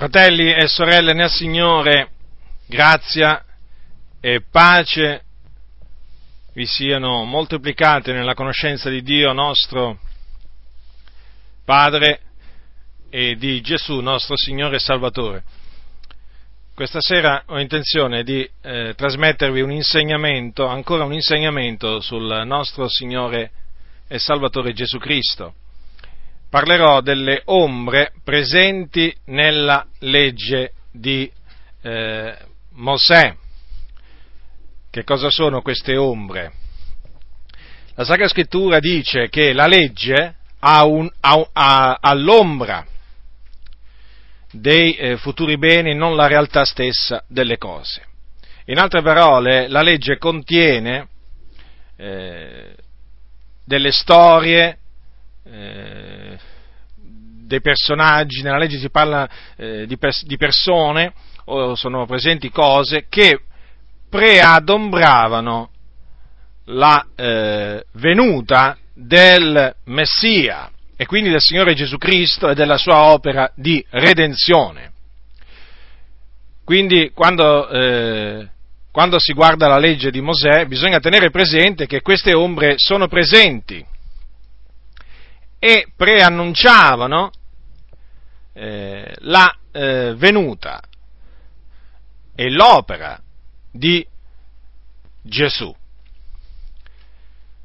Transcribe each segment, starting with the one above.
Fratelli e sorelle nel Signore, grazia e pace vi siano moltiplicate nella conoscenza di Dio nostro Padre e di Gesù nostro Signore e Salvatore. Questa sera ho intenzione di eh, trasmettervi un insegnamento, ancora un insegnamento sul nostro Signore e Salvatore Gesù Cristo parlerò delle ombre presenti nella legge di eh, Mosè. Che cosa sono queste ombre? La Sacra Scrittura dice che la legge ha, un, ha, ha, ha l'ombra dei eh, futuri beni, non la realtà stessa delle cose. In altre parole, la legge contiene eh, delle storie, eh, dei personaggi, nella legge si parla eh, di, pers- di, persone, o sono presenti cose che preadombravano la eh, venuta del Messia e quindi del Signore Gesù Cristo e della sua opera di redenzione. Quindi quando, eh, quando si guarda la legge di Mosè bisogna tenere presente che queste ombre sono presenti e preannunciavano eh, la eh, venuta e l'opera di Gesù.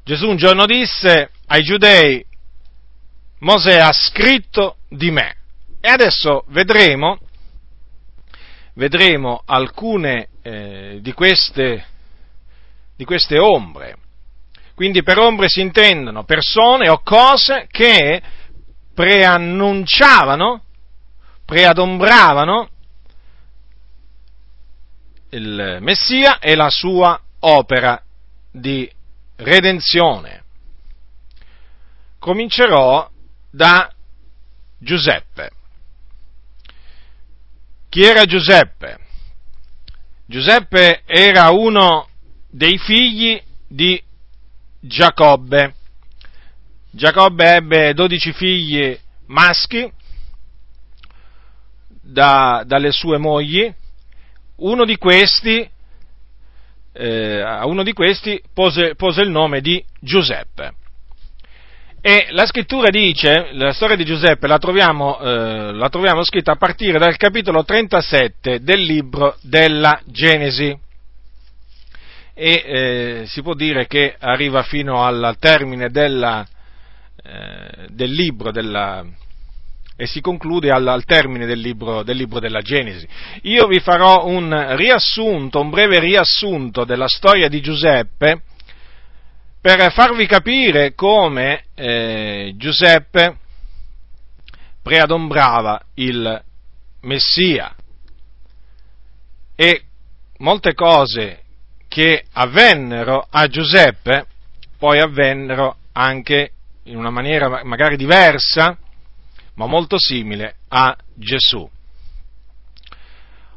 Gesù un giorno disse ai giudei, Mosè ha scritto di me. E adesso vedremo, vedremo alcune eh, di, queste, di queste ombre quindi per ombre si intendono persone o cose che preannunciavano, preadombravano il Messia e la sua opera di redenzione. Comincerò da Giuseppe. Chi era Giuseppe? Giuseppe era uno dei figli di Giacobbe. Giacobbe ebbe dodici figli maschi da, dalle sue mogli, uno di questi, eh, a uno di questi pose, pose il nome di Giuseppe. E la scrittura dice, la storia di Giuseppe la troviamo, eh, la troviamo, scritta a partire dal capitolo 37 del libro della Genesi e eh, si può dire che arriva fino al termine della, eh, del libro della, e si conclude al, al termine del libro, del libro, della Genesi. Io vi farò un riassunto, un breve riassunto della storia di Giuseppe per farvi capire come eh, Giuseppe preadombrava il Messia e molte cose che avvennero a Giuseppe, poi avvennero anche in una maniera magari diversa, ma molto simile a Gesù.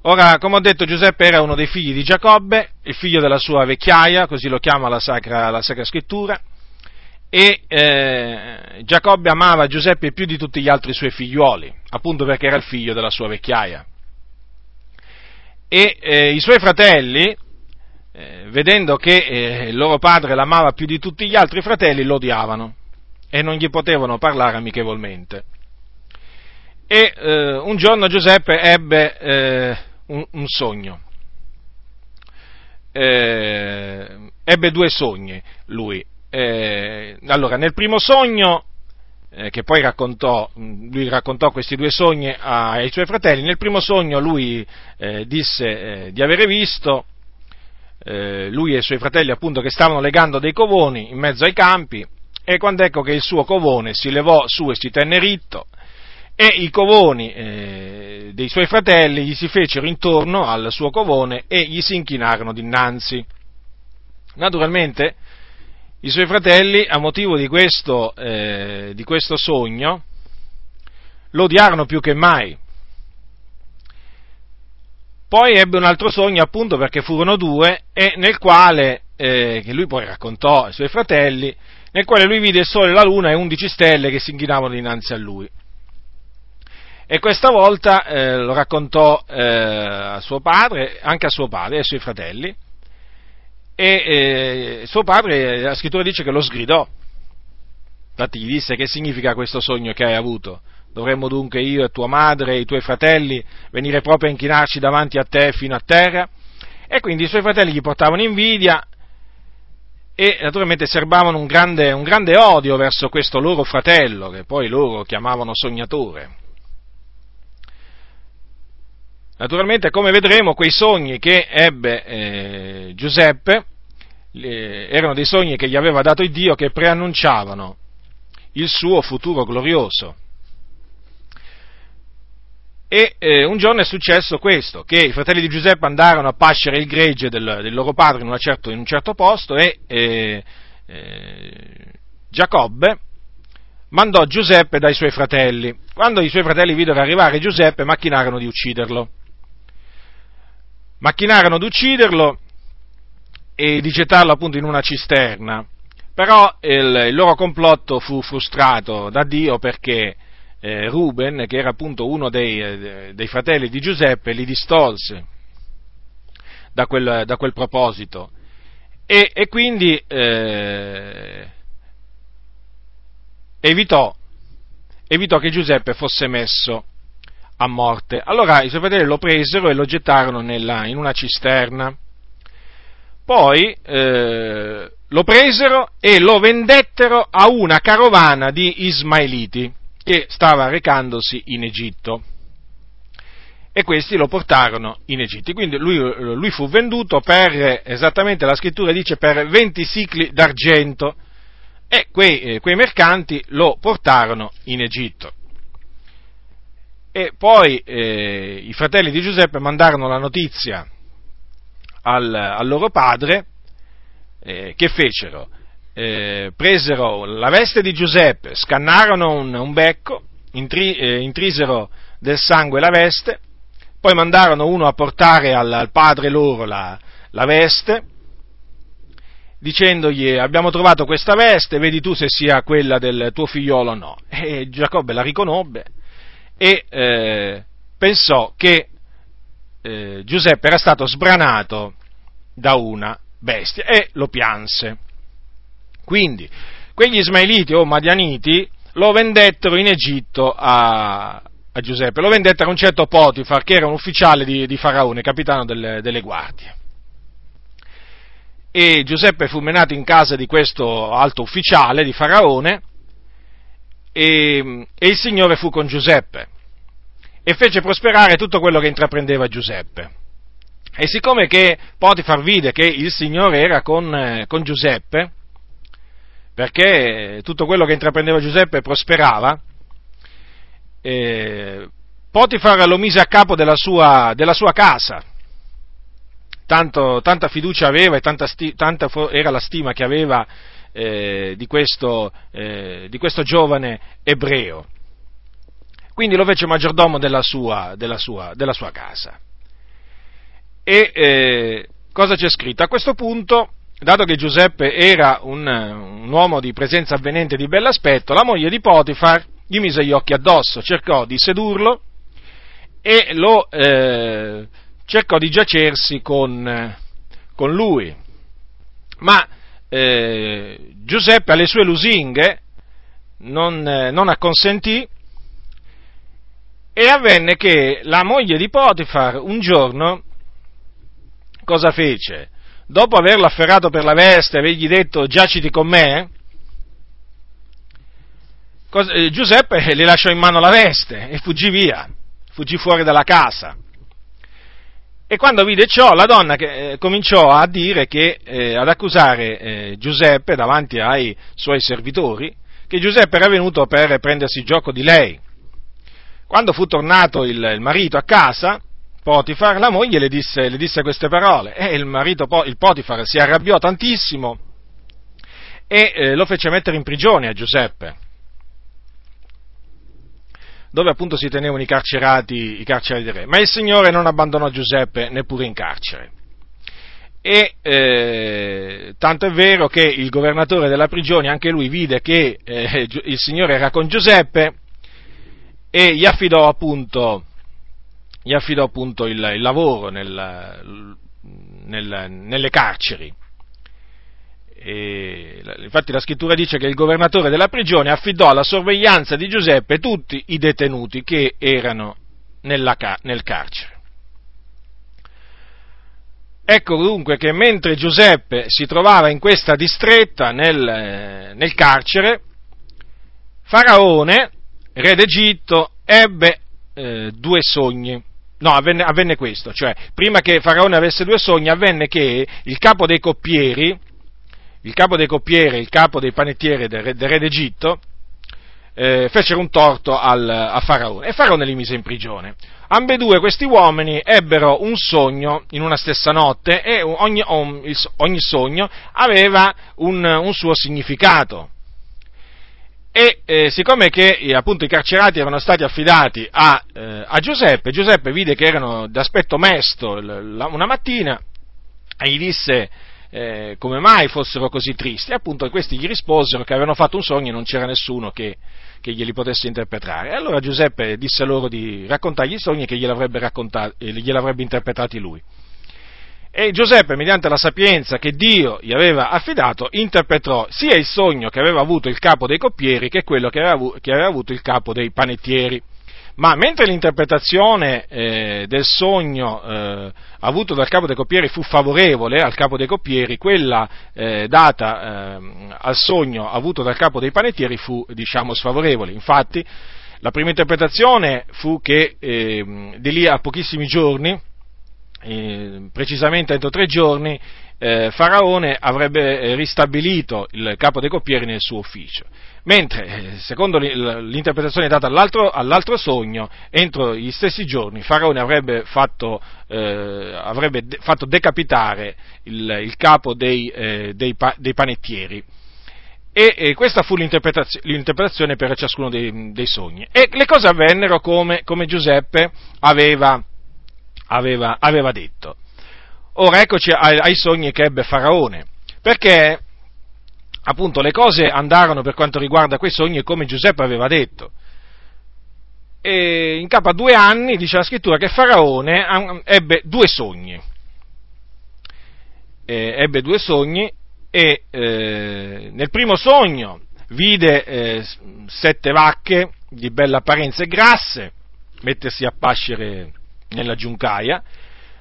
Ora, come ho detto, Giuseppe era uno dei figli di Giacobbe, il figlio della sua vecchiaia, così lo chiama la Sacra, la sacra Scrittura, e eh, Giacobbe amava Giuseppe più di tutti gli altri suoi figliuoli, appunto perché era il figlio della sua vecchiaia. E eh, i suoi fratelli, eh, vedendo che eh, il loro padre l'amava più di tutti gli altri fratelli, lo odiavano e non gli potevano parlare amichevolmente. E eh, un giorno Giuseppe ebbe eh, un, un, sogno. Eh, ebbe due sogni lui. allora, nel primo sogno eh, che poi raccontò, lui raccontò questi due sogni ai suoi fratelli. Nel primo sogno lui eh, disse eh, di avere visto eh, lui e i suoi fratelli appunto che stavano legando dei covoni in mezzo ai campi e quando ecco che il suo covone si levò su e si tenne ritto e i covoni eh, dei suoi fratelli gli si fecero intorno al suo covone e gli si inchinarono dinanzi. Naturalmente i suoi fratelli, a motivo di questo, eh, di questo sogno, lo odiarono più che mai poi ebbe un altro sogno, appunto, perché furono due, e nel quale, eh, che lui poi raccontò ai suoi fratelli, nel quale lui vide il sole, la luna e undici stelle che si inchinavano dinanzi a lui. e questa volta eh, lo raccontò eh, a suo padre, anche a suo padre e ai suoi fratelli, e eh, suo padre, la scrittura dice che lo sgridò, infatti gli disse che significa questo sogno che hai avuto, dovremmo dunque io e tua madre e i tuoi fratelli venire proprio a inchinarci davanti a te fino a terra, e quindi i suoi fratelli gli portavano invidia e naturalmente serbavano un grande, un grande odio verso questo loro fratello, che poi loro chiamavano sognatore. Naturalmente, come vedremo, quei sogni che ebbe eh, Giuseppe eh, erano dei sogni che gli aveva dato il Dio che preannunciavano il suo futuro glorioso. E eh, un giorno è successo questo, che i fratelli di Giuseppe andarono a pascere il gregge del, del loro padre in, certo, in, un certo posto e eh, eh, Giacobbe mandò Giuseppe dai suoi fratelli. Quando i suoi fratelli videro arrivare Giuseppe, macchinarono di ucciderlo. Macchinarono di ucciderlo e di gettarlo appunto in una cisterna. Però il, il loro complotto fu frustrato da Dio perché eh, Ruben, che era appunto uno dei, eh, dei, fratelli di Giuseppe, li distolse da quel, da quel proposito e, e quindi eh, evitò, evitò che Giuseppe fosse messo a morte. Allora i suoi fratelli lo presero e lo gettarono nella, in una cisterna. Poi eh, lo presero e lo vendettero a una carovana di Ismaeliti che stava recandosi in Egitto. E questi lo portarono in Egitto. Quindi lui, lui fu venduto per, esattamente la scrittura dice, per 20 sicli d'argento e quei, eh, quei mercanti lo portarono in Egitto. E poi eh, i fratelli di Giuseppe mandarono la notizia al, al loro padre eh, che fecero eh, presero la veste di Giuseppe, scannarono un, un becco, intri, eh, intrisero del sangue la veste, poi mandarono uno a portare al, al padre loro la, la veste, dicendogli abbiamo trovato questa veste, vedi tu se sia quella del tuo figliolo o no. E Giacobbe la riconobbe e eh, pensò che eh, Giuseppe era stato sbranato da una bestia e lo pianse. Quindi, quegli ismaeliti o madianiti lo vendettero in Egitto a, a Giuseppe, lo vendettero a un certo Potifar, che era un ufficiale di, di Faraone, capitano delle, delle guardie. E Giuseppe fu menato in casa di questo alto ufficiale di Faraone e, e il Signore fu con Giuseppe e fece prosperare tutto quello che intraprendeva Giuseppe. E siccome che Potifar vide che il Signore era con, con Giuseppe, perché tutto quello che intraprendeva Giuseppe prosperava, Potifar lo mise a capo della sua, della sua casa, Tanto, tanta fiducia aveva e tanta, sti, tanta era la stima che aveva eh, di, questo, eh, di, questo, giovane ebreo. Quindi lo fece maggiordomo della sua, della sua, della sua casa. E eh, cosa c'è scritto? A questo punto dato che Giuseppe era un, un uomo di presenza avvenente e di bell'aspetto, la moglie di Potifar gli mise gli occhi addosso, cercò di sedurlo e lo eh, cercò di giacersi con, con lui. Ma eh, Giuseppe alle sue lusinghe non, eh, non acconsentì e avvenne che la moglie di Potifar un giorno cosa fece? Dopo averlo afferrato per la veste, avergli detto giaciti con me, eh, Giuseppe le lasciò in mano la veste e fuggì via, fuggì fuori dalla casa. E quando vide ciò, la donna che, eh, cominciò a dire che, eh, ad accusare eh, Giuseppe davanti ai suoi servitori, che Giuseppe era venuto per prendersi gioco di lei. Quando fu tornato il, il marito a casa, Potifar, la moglie le disse, le disse queste parole e il marito, il Potifar, si arrabbiò tantissimo e eh, lo fece mettere in prigione a Giuseppe, dove appunto si tenevano i carcerati, i carcerati del re. Ma il Signore non abbandonò Giuseppe neppure in carcere. E eh, tanto è vero che il governatore della prigione, anche lui vide che eh, il Signore era con Giuseppe e gli affidò appunto, gli affidò appunto il, il lavoro nel, nel, nelle carceri. E, infatti la scrittura dice che il governatore della prigione affidò alla sorveglianza di Giuseppe tutti i detenuti che erano nella, nel carcere. Ecco dunque che mentre Giuseppe si trovava in questa distretta nel, nel carcere, Faraone, re d'Egitto, ebbe eh, due sogni. No, avvenne, avvenne, questo, cioè prima che Faraone avesse due sogni avvenne che il capo dei coppieri, il capo dei coppieri, il capo dei panettieri del re, del re d'Egitto, eh, fecero un torto al, a Faraone e Faraone li mise in prigione. Ambedue questi uomini ebbero un sogno in una stessa notte e ogni, ogni sogno aveva un, un suo significato. E eh, siccome che eh, appunto i carcerati erano stati affidati a, eh, a Giuseppe, Giuseppe vide che erano d'aspetto mesto l- la, una mattina e gli disse eh, come mai fossero così tristi. E appunto questi gli risposero che avevano fatto un sogno e non c'era nessuno che, che glieli potesse interpretare. Allora Giuseppe disse loro di raccontargli i sogni che gliel'avrebbe, eh, gliel'avrebbe interpretati lui. E Giuseppe, mediante la sapienza che Dio gli aveva affidato, interpretò sia il sogno che aveva avuto il capo dei coppieri che quello che aveva, che aveva avuto il capo dei panettieri. Ma mentre l'interpretazione eh, del sogno eh, avuto dal capo dei coppieri fu favorevole al capo dei coppieri, quella eh, data ehm, al sogno avuto dal capo dei panettieri fu, diciamo, sfavorevole. Infatti, la prima interpretazione fu che ehm, di lì a pochissimi giorni, eh, precisamente entro tre giorni, eh, Faraone avrebbe ristabilito il capo dei coppieri nel suo ufficio mentre eh, secondo l'interpretazione data all'altro, all'altro, sogno, entro gli stessi giorni Faraone avrebbe fatto, eh, avrebbe de- fatto decapitare il, il capo dei, eh, dei, pa- dei panettieri. E, e, questa fu l'interpretazio- l'interpretazione per ciascuno dei, dei, sogni. E le cose avvennero come, come Giuseppe aveva, aveva, aveva, detto. Ora eccoci ai, ai sogni che ebbe Faraone, perché appunto le cose andarono per quanto riguarda quei sogni come Giuseppe aveva detto. E in capo a due anni dice la scrittura che Faraone ebbe due sogni. E, ebbe due sogni e eh, nel primo sogno vide eh, sette vacche di bella apparenza e grasse mettersi a pascere nella giuncaia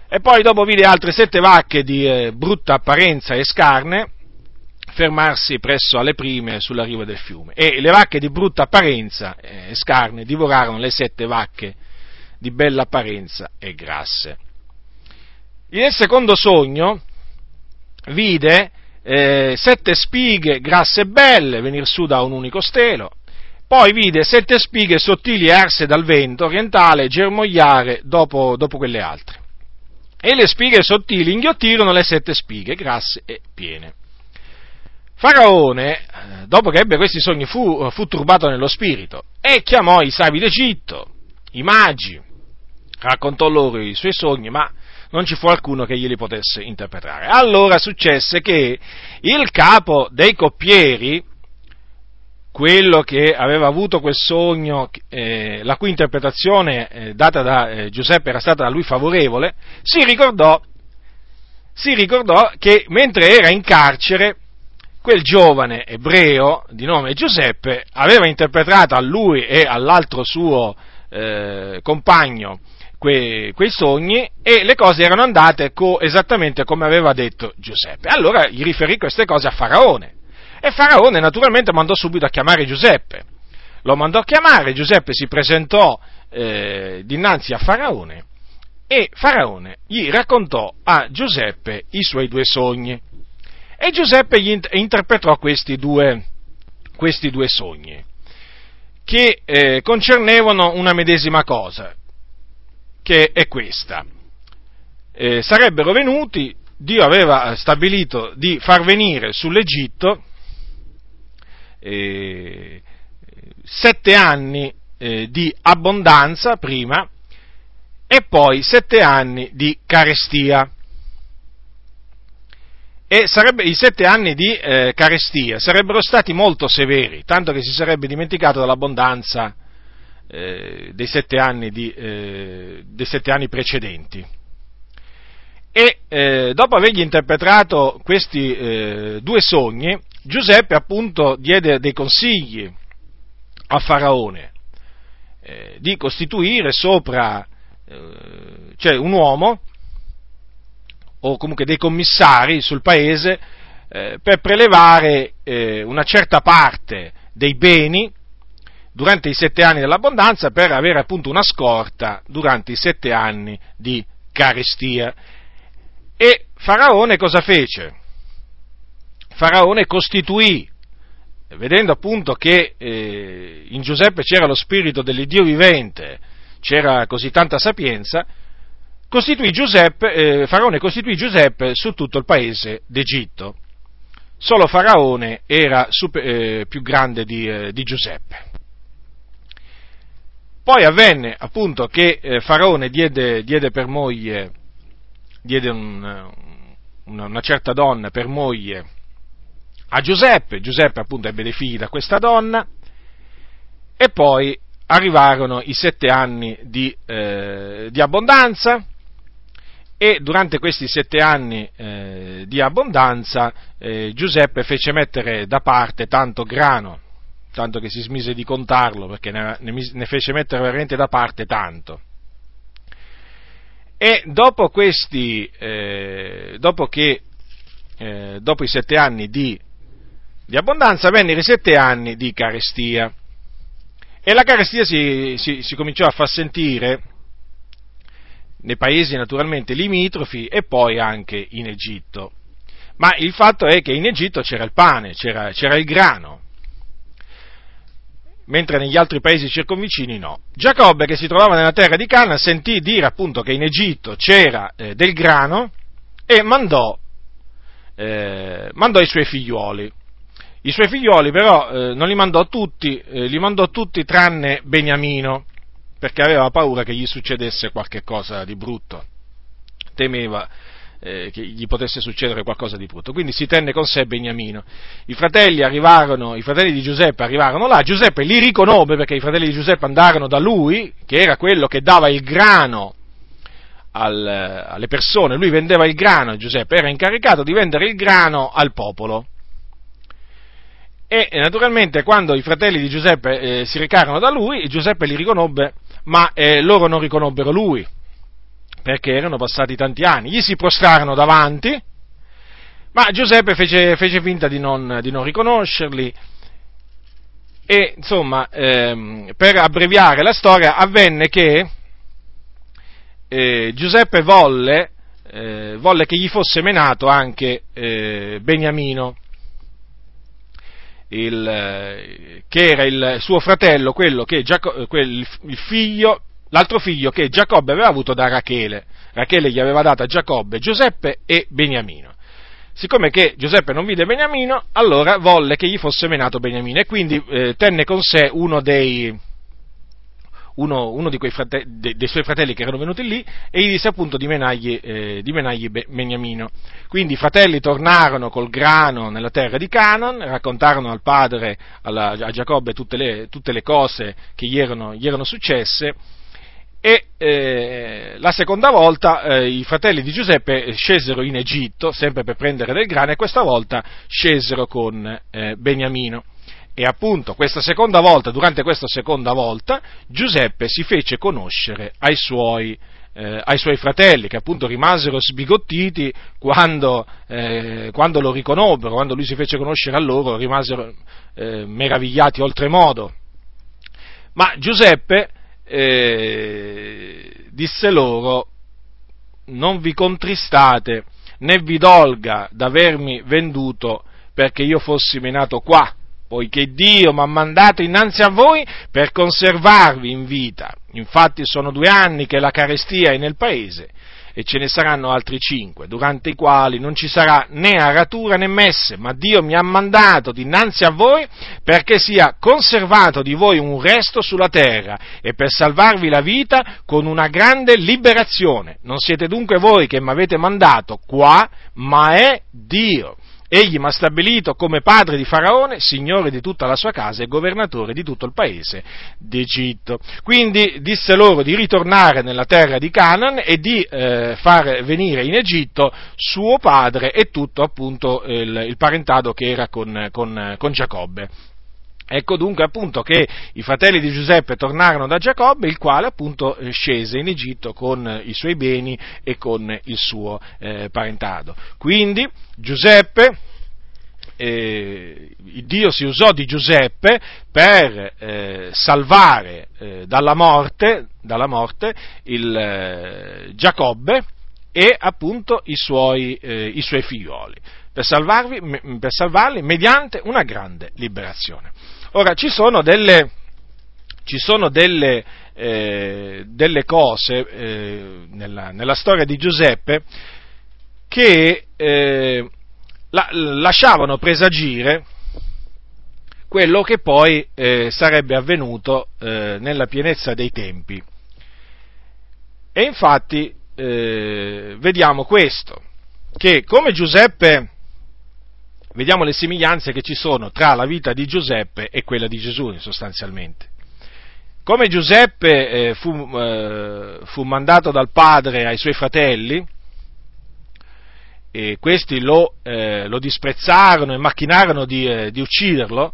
e poi dopo vide altre sette vacche di eh, brutta apparenza e scarne fermarsi presso alle prime sulla riva del fiume. E le vacche di brutta apparenza e eh, scarne divorarono le sette vacche di bella apparenza e grasse. Nel secondo sogno vide eh, sette spighe grasse e belle venire su da un unico stelo, poi vide sette spighe sottili arse dal vento orientale germogliare dopo, dopo quelle altre. E le spighe sottili inghiottirono le sette spighe grasse e piene. Faraone, eh, dopo che ebbe questi sogni, fu, fu turbato nello spirito e chiamò i savi d'Egitto, i magi, raccontò loro i suoi sogni, ma non ci fu alcuno che glieli potesse interpretare. Allora successe che il capo dei coppieri, quello che aveva avuto quel sogno, eh, la cui interpretazione eh, data da eh, Giuseppe era stata da lui favorevole, si ricordò, si ricordò che mentre era in carcere quel giovane ebreo di nome Giuseppe aveva interpretato a lui e all'altro suo eh, compagno que, quei sogni e le cose erano andate co, esattamente come aveva detto Giuseppe. Allora gli riferì queste cose a Faraone e Faraone naturalmente mandò subito a chiamare Giuseppe. Lo mandò a chiamare, Giuseppe si presentò eh, dinanzi a Faraone e Faraone gli raccontò a Giuseppe i suoi due sogni. E Giuseppe gli interpretò questi due, questi due sogni, che eh, concernevano una medesima cosa, che è questa. Eh, sarebbero venuti, Dio aveva stabilito di far venire sull'Egitto eh, sette anni eh, di abbondanza prima e poi sette anni di carestia e sarebbe, i sette anni di eh, carestia sarebbero stati molto severi, tanto che si sarebbe dimenticato dell'abbondanza eh, dei, sette anni di, eh, dei sette anni precedenti. E eh, dopo avergli interpretato questi due sogni, Giuseppe appunto diede dei consigli a Faraone eh, di costituire sopra eh, cioè un uomo o comunque dei commissari sul paese eh, per prelevare eh, una certa parte dei beni durante i sette anni dell'abbondanza per avere appunto una scorta durante i sette anni di carestia. E Faraone cosa fece? Faraone costituì, vedendo appunto che eh, in Giuseppe c'era lo spirito dell'Iddio vivente, c'era così tanta sapienza, costituì Giuseppe, eh, Faraone costituì Giuseppe su tutto il paese d'Egitto. Solo Faraone era super, eh, più grande di, eh, di, Giuseppe. Poi avvenne appunto che eh, Faraone diede, diede, per moglie, diede un, una, una certa donna per moglie a Giuseppe, Giuseppe appunto ebbe dei figli da questa donna, e poi arrivarono i sette anni di, eh, di abbondanza, e durante questi sette anni eh, di abbondanza eh, Giuseppe fece mettere da parte tanto grano, tanto che si smise di contarlo, perché ne, ne fece mettere veramente da parte tanto. E dopo questi, eh, dopo che, eh, dopo i sette anni di, di, abbondanza, vennero i sette anni di carestia. E la carestia si, si, si cominciò a far sentire nei paesi naturalmente limitrofi e poi anche in Egitto. Ma il fatto è che in Egitto c'era il pane, c'era, c'era il grano, mentre negli altri paesi circonvicini no. Giacobbe, che si trovava nella terra di Cana, sentì dire appunto che in Egitto c'era eh, del grano e mandò, eh, mandò, i suoi figliuoli. I suoi figliuoli però eh, non li mandò tutti, eh, li mandò tutti tranne Beniamino, perché aveva paura che gli succedesse qualche cosa di brutto, temeva eh, che gli potesse succedere qualcosa di brutto. Quindi si tenne con sé Beniamino. I fratelli i fratelli di Giuseppe arrivarono là, Giuseppe li riconobbe perché i fratelli di Giuseppe andarono da lui, che era quello che dava il grano al, alle persone, lui vendeva il grano, Giuseppe era incaricato di vendere il grano al popolo. E naturalmente quando i fratelli di Giuseppe eh, si recarono da lui, Giuseppe li riconobbe ma eh, loro non riconobbero lui, perché erano passati tanti anni, gli si prostrarono davanti, ma Giuseppe fece, fece finta di non, di non, riconoscerli. E insomma, ehm, per abbreviare la storia, avvenne che eh, Giuseppe volle, eh, volle, che gli fosse menato anche eh, Beniamino il, eh, che era il suo fratello, quello che Giacob, quel, il figlio, l'altro figlio che Giacobbe aveva avuto da Rachele. Rachele gli aveva dato a Giacobbe Giuseppe e Beniamino. Siccome che Giuseppe non vide Beniamino, allora volle che gli fosse menato Beniamino e quindi eh, tenne con sé uno dei, uno, uno frate- de- dei suoi fratelli che erano venuti lì e gli disse appunto di menargli, eh, di menargli Beniamino. Quindi i fratelli tornarono col grano nella terra di Canaan, raccontarono al padre, alla, a Giacobbe, tutte le, tutte le cose che gli erano, gli erano successe e eh, la seconda volta eh, i fratelli di Giuseppe scesero in Egitto, sempre per prendere del grano, e questa volta scesero con eh, Beniamino. E appunto questa seconda volta, durante questa seconda volta, Giuseppe si fece conoscere ai suoi, eh, ai suoi fratelli, che appunto rimasero sbigottiti quando, eh, quando, lo riconobbero, quando lui si fece conoscere a loro, rimasero eh, meravigliati oltremodo. Ma Giuseppe eh, disse loro, non vi contristate, né vi dolga d'avermi venduto perché io fossi menato qua poiché Dio mi ha mandato innanzi a voi per conservarvi in vita. Infatti sono due anni che la carestia è nel paese e ce ne saranno altri cinque, durante i quali non ci sarà né aratura né messe, ma Dio mi ha mandato dinanzi a voi perché sia conservato di voi un resto sulla terra e per salvarvi la vita con una grande liberazione. Non siete dunque voi che mi avete mandato qua, ma è Dio Egli mi ha stabilito come padre di Faraone, signore di tutta la sua casa e governatore di tutto il paese d'Egitto. Quindi disse loro di ritornare nella terra di Canaan e di eh, far venire in Egitto suo padre e tutto appunto il, il parentado che era con, con, con Giacobbe. Ecco dunque appunto che i fratelli di Giuseppe tornarono da Giacobbe, il quale appunto eh, scese in Egitto con i suoi beni e con il suo eh, parentado. Quindi Giuseppe, eh, Dio si usò di Giuseppe per eh, salvare eh, dalla morte, dalla morte il, eh, Giacobbe e appunto i suoi, i suoi figlioli, per, salvarvi, per salvarli mediante una grande liberazione. Ora, ci sono delle, ci sono delle, eh, delle cose eh, nella, nella, storia di Giuseppe che eh, la, lasciavano presagire quello che poi eh, sarebbe avvenuto eh, nella pienezza dei tempi. E infatti eh, vediamo questo, che come Giuseppe vediamo le somiglianze che ci sono tra la vita di Giuseppe e quella di Gesù sostanzialmente. Come Giuseppe eh, fu, eh, fu, mandato dal padre ai suoi fratelli, e questi lo, eh, lo disprezzarono e macchinarono di, eh, di, ucciderlo,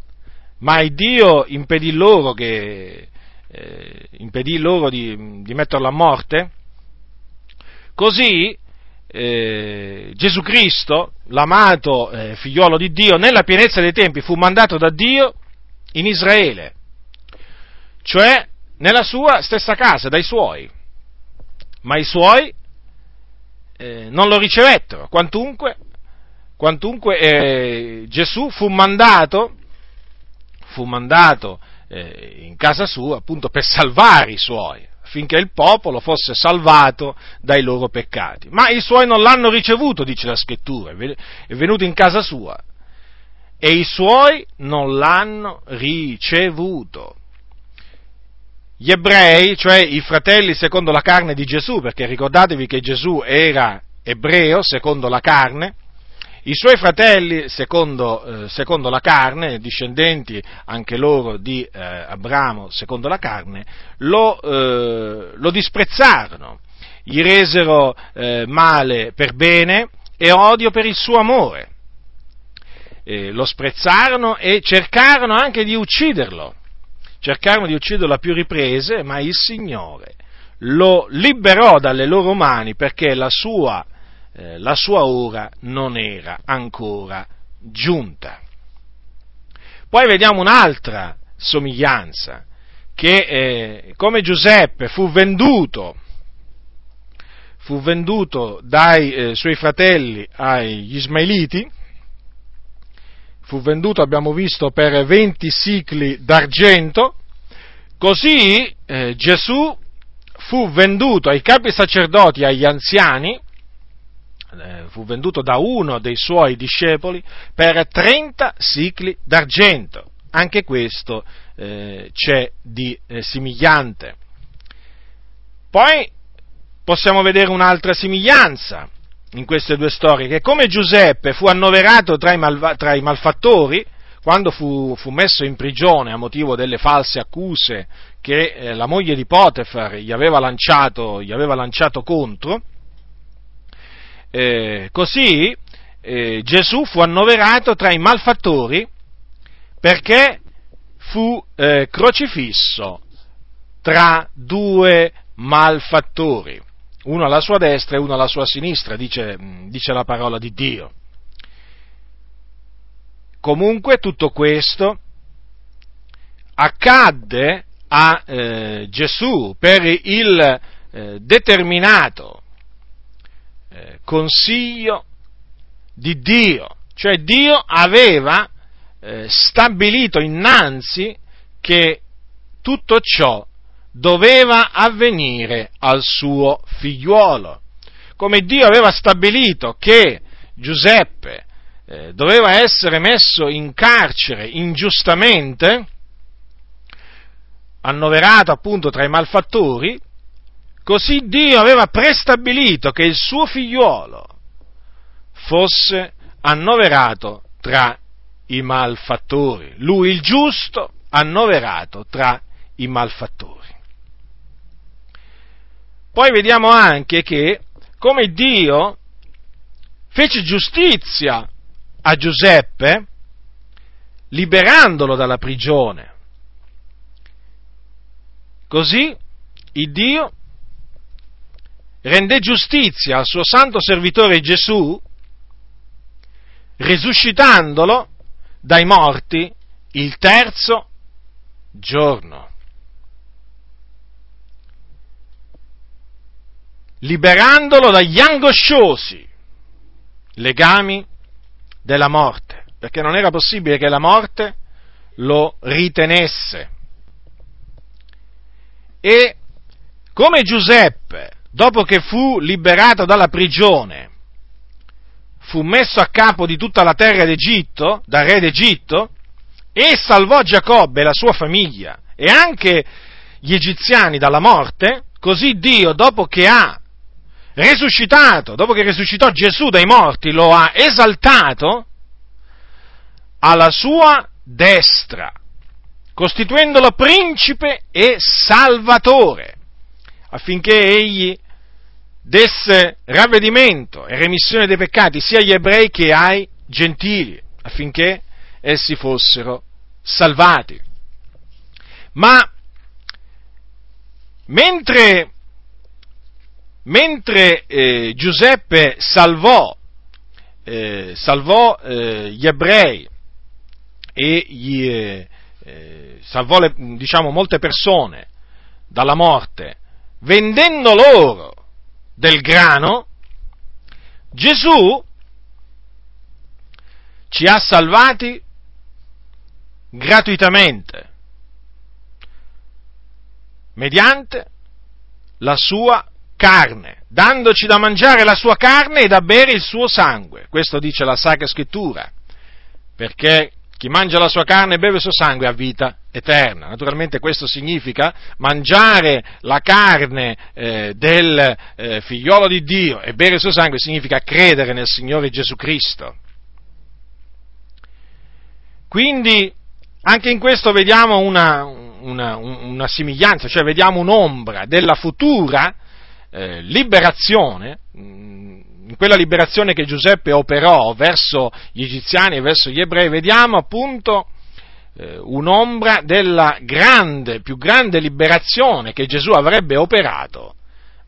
ma il Dio impedì loro, che, eh, impedì loro di, di metterlo a morte, così eh, Gesù Cristo, l'amato eh, figliolo di Dio, nella pienezza dei tempi fu mandato da Dio in Israele, cioè nella sua stessa casa, dai suoi. Ma i suoi eh, non lo ricevettero, quantunque, quantunque eh, Gesù fu mandato, fu mandato eh, in casa sua appunto per salvare i suoi affinché il popolo fosse salvato dai loro peccati. Ma i suoi non l'hanno ricevuto, dice la scrittura, è venuto in casa sua e i suoi non l'hanno ricevuto. Gli ebrei, cioè i fratelli secondo la carne di Gesù, perché ricordatevi che Gesù era ebreo secondo la carne, i suoi fratelli, secondo, eh, secondo, la carne, discendenti anche loro di eh, Abramo, secondo la carne, lo, eh, lo disprezzarono, gli resero eh, male per bene e odio per il suo amore. lo sprezzarono e cercarono anche di ucciderlo. Cercarono di ucciderlo a più riprese, ma il Signore lo liberò dalle loro mani perché la sua eh, la sua ora non era ancora giunta. Poi vediamo un'altra somiglianza, che eh, come Giuseppe fu venduto, fu venduto dai eh, suoi fratelli agli Ismailiti, fu venduto, abbiamo visto, per 20 sicli d'argento, così eh, Gesù fu venduto ai capi sacerdoti agli anziani eh, fu venduto da uno dei suoi discepoli per 30 sicli d'argento. Anche questo eh, c'è di eh, simigliante. Poi possiamo vedere un'altra simiglianza in queste due storie, che come Giuseppe fu annoverato tra i, malva- tra i malfattori, quando fu, fu, messo in prigione a motivo delle false accuse che eh, la moglie di Potifar gli aveva lanciato, gli aveva lanciato contro, eh, così eh, Gesù fu annoverato tra i malfattori perché fu eh, crocifisso tra due malfattori, uno alla sua destra e uno alla sua sinistra, dice, dice la parola di Dio. Comunque tutto questo accadde a eh, Gesù per il eh, determinato eh, consiglio di Dio, cioè Dio aveva eh, stabilito innanzi che tutto ciò doveva avvenire al suo figliuolo, come Dio aveva stabilito che Giuseppe eh, doveva essere messo in carcere ingiustamente, annoverato appunto tra i malfattori, Così Dio aveva prestabilito che il suo figliuolo fosse annoverato tra i malfattori. Lui il giusto annoverato tra i malfattori. Poi vediamo anche che come Dio fece giustizia a Giuseppe liberandolo dalla prigione. Così il Dio rende giustizia al suo santo servitore Gesù, risuscitandolo dai morti il terzo giorno. liberandolo dagli angosciosi legami della morte, perché non era possibile che la morte lo ritenesse. E come Giuseppe, dopo che fu liberato dalla prigione, fu messo a capo di tutta la terra d'Egitto, dal re d'Egitto, e salvò Giacobbe e la sua famiglia e anche gli egiziani dalla morte, così Dio, dopo che ha resuscitato, dopo che risuscitò Gesù dai morti, lo ha esaltato alla sua destra, costituendolo principe e salvatore, affinché egli desse ravvedimento e remissione dei peccati sia agli ebrei che ai gentili, affinché essi fossero salvati. Ma mentre mentre eh, Giuseppe salvò, eh, salvò eh, gli ebrei e gli, eh, eh, salvò le, diciamo, molte persone dalla morte, vendendo loro del grano, Gesù ci ha salvati gratuitamente, mediante la sua carne, dandoci da mangiare la sua carne e da bere il suo sangue. Questo dice la Sacra Scrittura, perché chi mangia la sua carne e beve il suo sangue ha vita eterna. Naturalmente questo significa mangiare la carne eh, del eh, figliolo di Dio e bere il suo sangue significa credere nel Signore Gesù Cristo. Quindi anche in questo vediamo una, una, una somiglianza, cioè vediamo un'ombra della futura eh, liberazione, mm, in quella liberazione che Giuseppe operò verso gli egiziani e verso gli ebrei, vediamo appunto eh, un'ombra della grande, più grande liberazione che Gesù avrebbe operato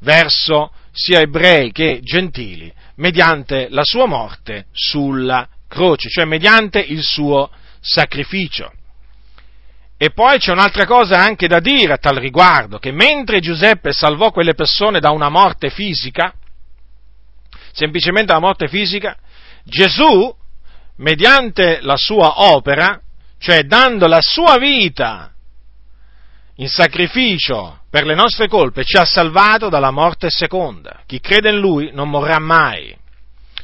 verso sia ebrei che gentili mediante la sua morte sulla croce, cioè mediante il suo sacrificio. E poi c'è un'altra cosa anche da dire a tal riguardo, che mentre Giuseppe salvò quelle persone da una morte fisica, semplicemente da morte fisica, Gesù, mediante la sua opera, cioè dando la sua vita in sacrificio per le nostre colpe, ci ha salvato dalla morte seconda. Chi crede in Lui non morrà mai,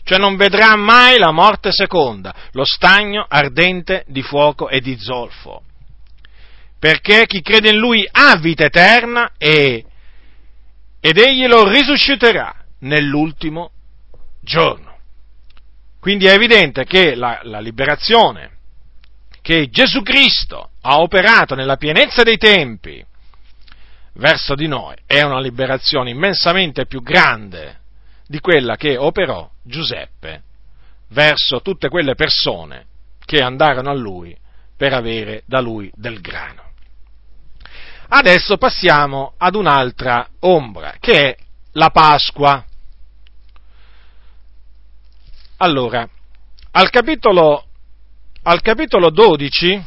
cioè non vedrà mai la morte seconda, lo stagno ardente di fuoco e di zolfo perché chi crede in lui ha vita eterna e, ed egli lo risusciterà nell'ultimo giorno. Quindi è evidente che la, la liberazione che Gesù Cristo ha operato nella pienezza dei tempi verso di noi è una liberazione immensamente più grande di quella che operò Giuseppe verso tutte quelle persone che andarono a lui per avere da lui del grano. Adesso passiamo ad un'altra ombra, che è la Pasqua. Allora, al capitolo, al capitolo 12,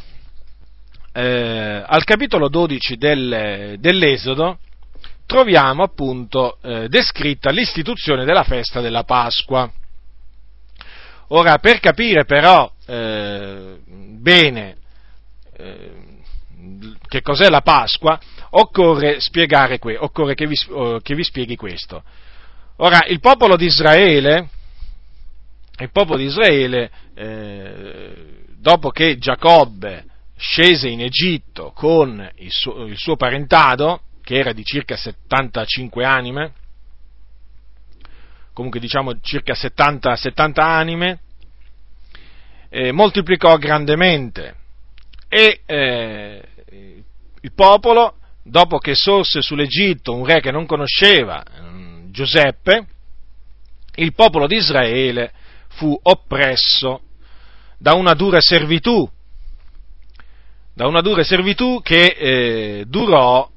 eh, al capitolo 12 del, dell'Esodo, troviamo appunto eh, descritta l'istituzione della festa della Pasqua. Ora, per capire però eh, bene eh, che cos'è la Pasqua, occorre spiegare, occorre che vi, che vi spieghi questo. Ora, il popolo di Israele, il popolo di Israele eh, dopo che Giacobbe scese in Egitto con il suo, il suo, parentado, che era di circa 75 anime, comunque diciamo circa 70, 70 anime, eh, moltiplicò grandemente. E eh, il popolo, dopo che sorse sull'Egitto un re che non conosceva, mm, Giuseppe, il popolo di Israele fu oppresso da una dura servitù, da una dura servitù che eh, durò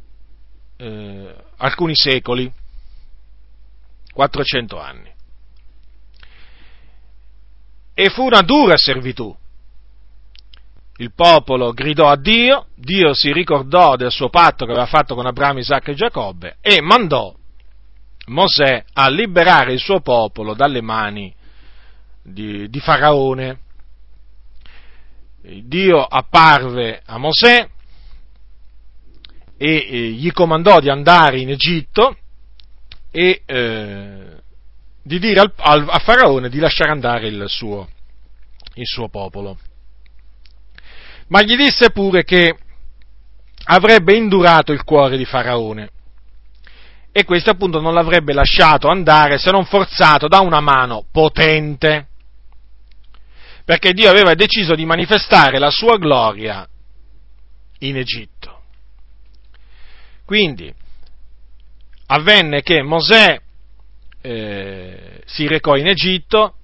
eh, alcuni secoli, 400 anni. E fu una dura servitù. Il popolo gridò a Dio, Dio si ricordò del suo patto che aveva fatto con Abramo, Isacco e Giacobbe e mandò Mosè a liberare il suo popolo dalle mani di, di Faraone. Dio apparve a Mosè e eh, gli comandò di andare in Egitto e eh, di dire al, al, a Faraone di lasciare andare il suo, il suo popolo. Ma gli disse pure che avrebbe indurato il cuore di Faraone e questo appunto non l'avrebbe lasciato andare se non forzato da una mano potente, perché Dio aveva deciso di manifestare la sua gloria in Egitto. Quindi avvenne che Mosè eh, si recò in Egitto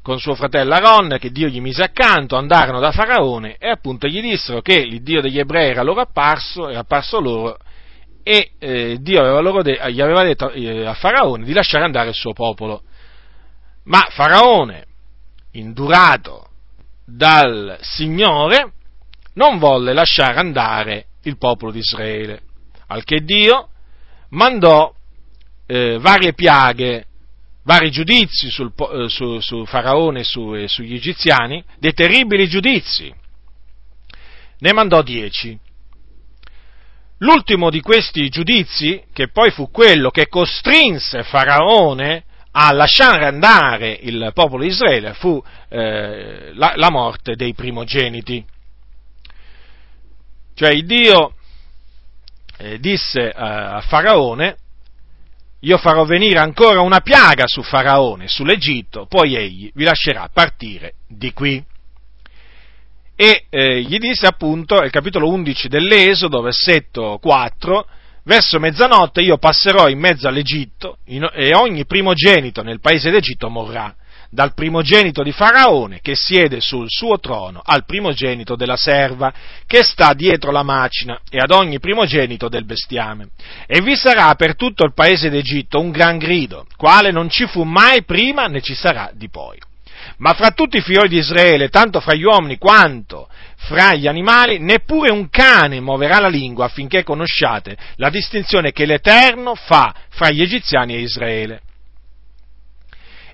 con suo fratello Aaron, che Dio gli mise accanto, andarono da Faraone e appunto gli dissero che il Dio degli ebrei era loro apparso, era apparso loro e eh, Dio aveva de- gli aveva detto eh, a Faraone di lasciare andare il suo popolo. Ma Faraone, indurato dal Signore, non volle lasciare andare il popolo di Israele al che Dio mandò eh, varie piaghe, vari giudizi sul, eh, su, su, Faraone e, su, e sugli egiziani, dei terribili giudizi. Ne mandò dieci. L'ultimo di questi giudizi, che poi fu quello che costrinse Faraone a lasciare andare il popolo di Israele, fu eh, la, la morte dei primogeniti. Cioè il Dio eh, disse eh, a Faraone, io farò venire ancora una piaga su Faraone, sull'Egitto, poi egli vi lascerà partire di qui. E eh, gli disse appunto, il capitolo 11 dell'Esodo, versetto 4, verso mezzanotte io passerò in mezzo all'Egitto e ogni primogenito nel paese d'Egitto morrà dal primogenito di Faraone che siede sul suo trono al primogenito della serva che sta dietro la macina e ad ogni primogenito del bestiame. E vi sarà per tutto il paese d'Egitto un gran grido, quale non ci fu mai prima né ci sarà di poi. Ma fra tutti i figlioli di Israele, tanto fra gli uomini quanto fra gli animali, neppure un cane muoverà la lingua affinché conosciate la distinzione che l'Eterno fa fra gli egiziani e Israele.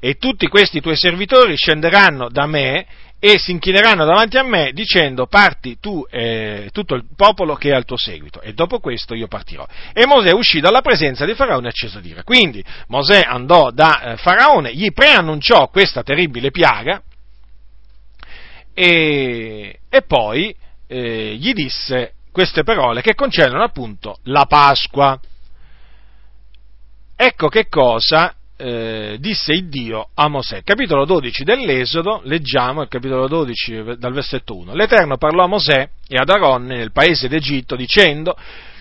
E tutti questi tuoi servitori scenderanno da me e si inchineranno davanti a me dicendo parti tu e tutto il popolo che è al tuo seguito e dopo questo io partirò. E Mosè uscì dalla presenza di Faraone acceso d'ira. Quindi Mosè andò da eh, Faraone, gli preannunciò questa terribile piaga e, e poi eh, gli disse queste parole che concernono appunto la Pasqua. Ecco che cosa eh, disse il Dio a Mosè. Capitolo 12 dell'Esodo, leggiamo il capitolo 12 dal versetto 1. L'Eterno parlò a Mosè e ad Aaron nel paese d'Egitto dicendo,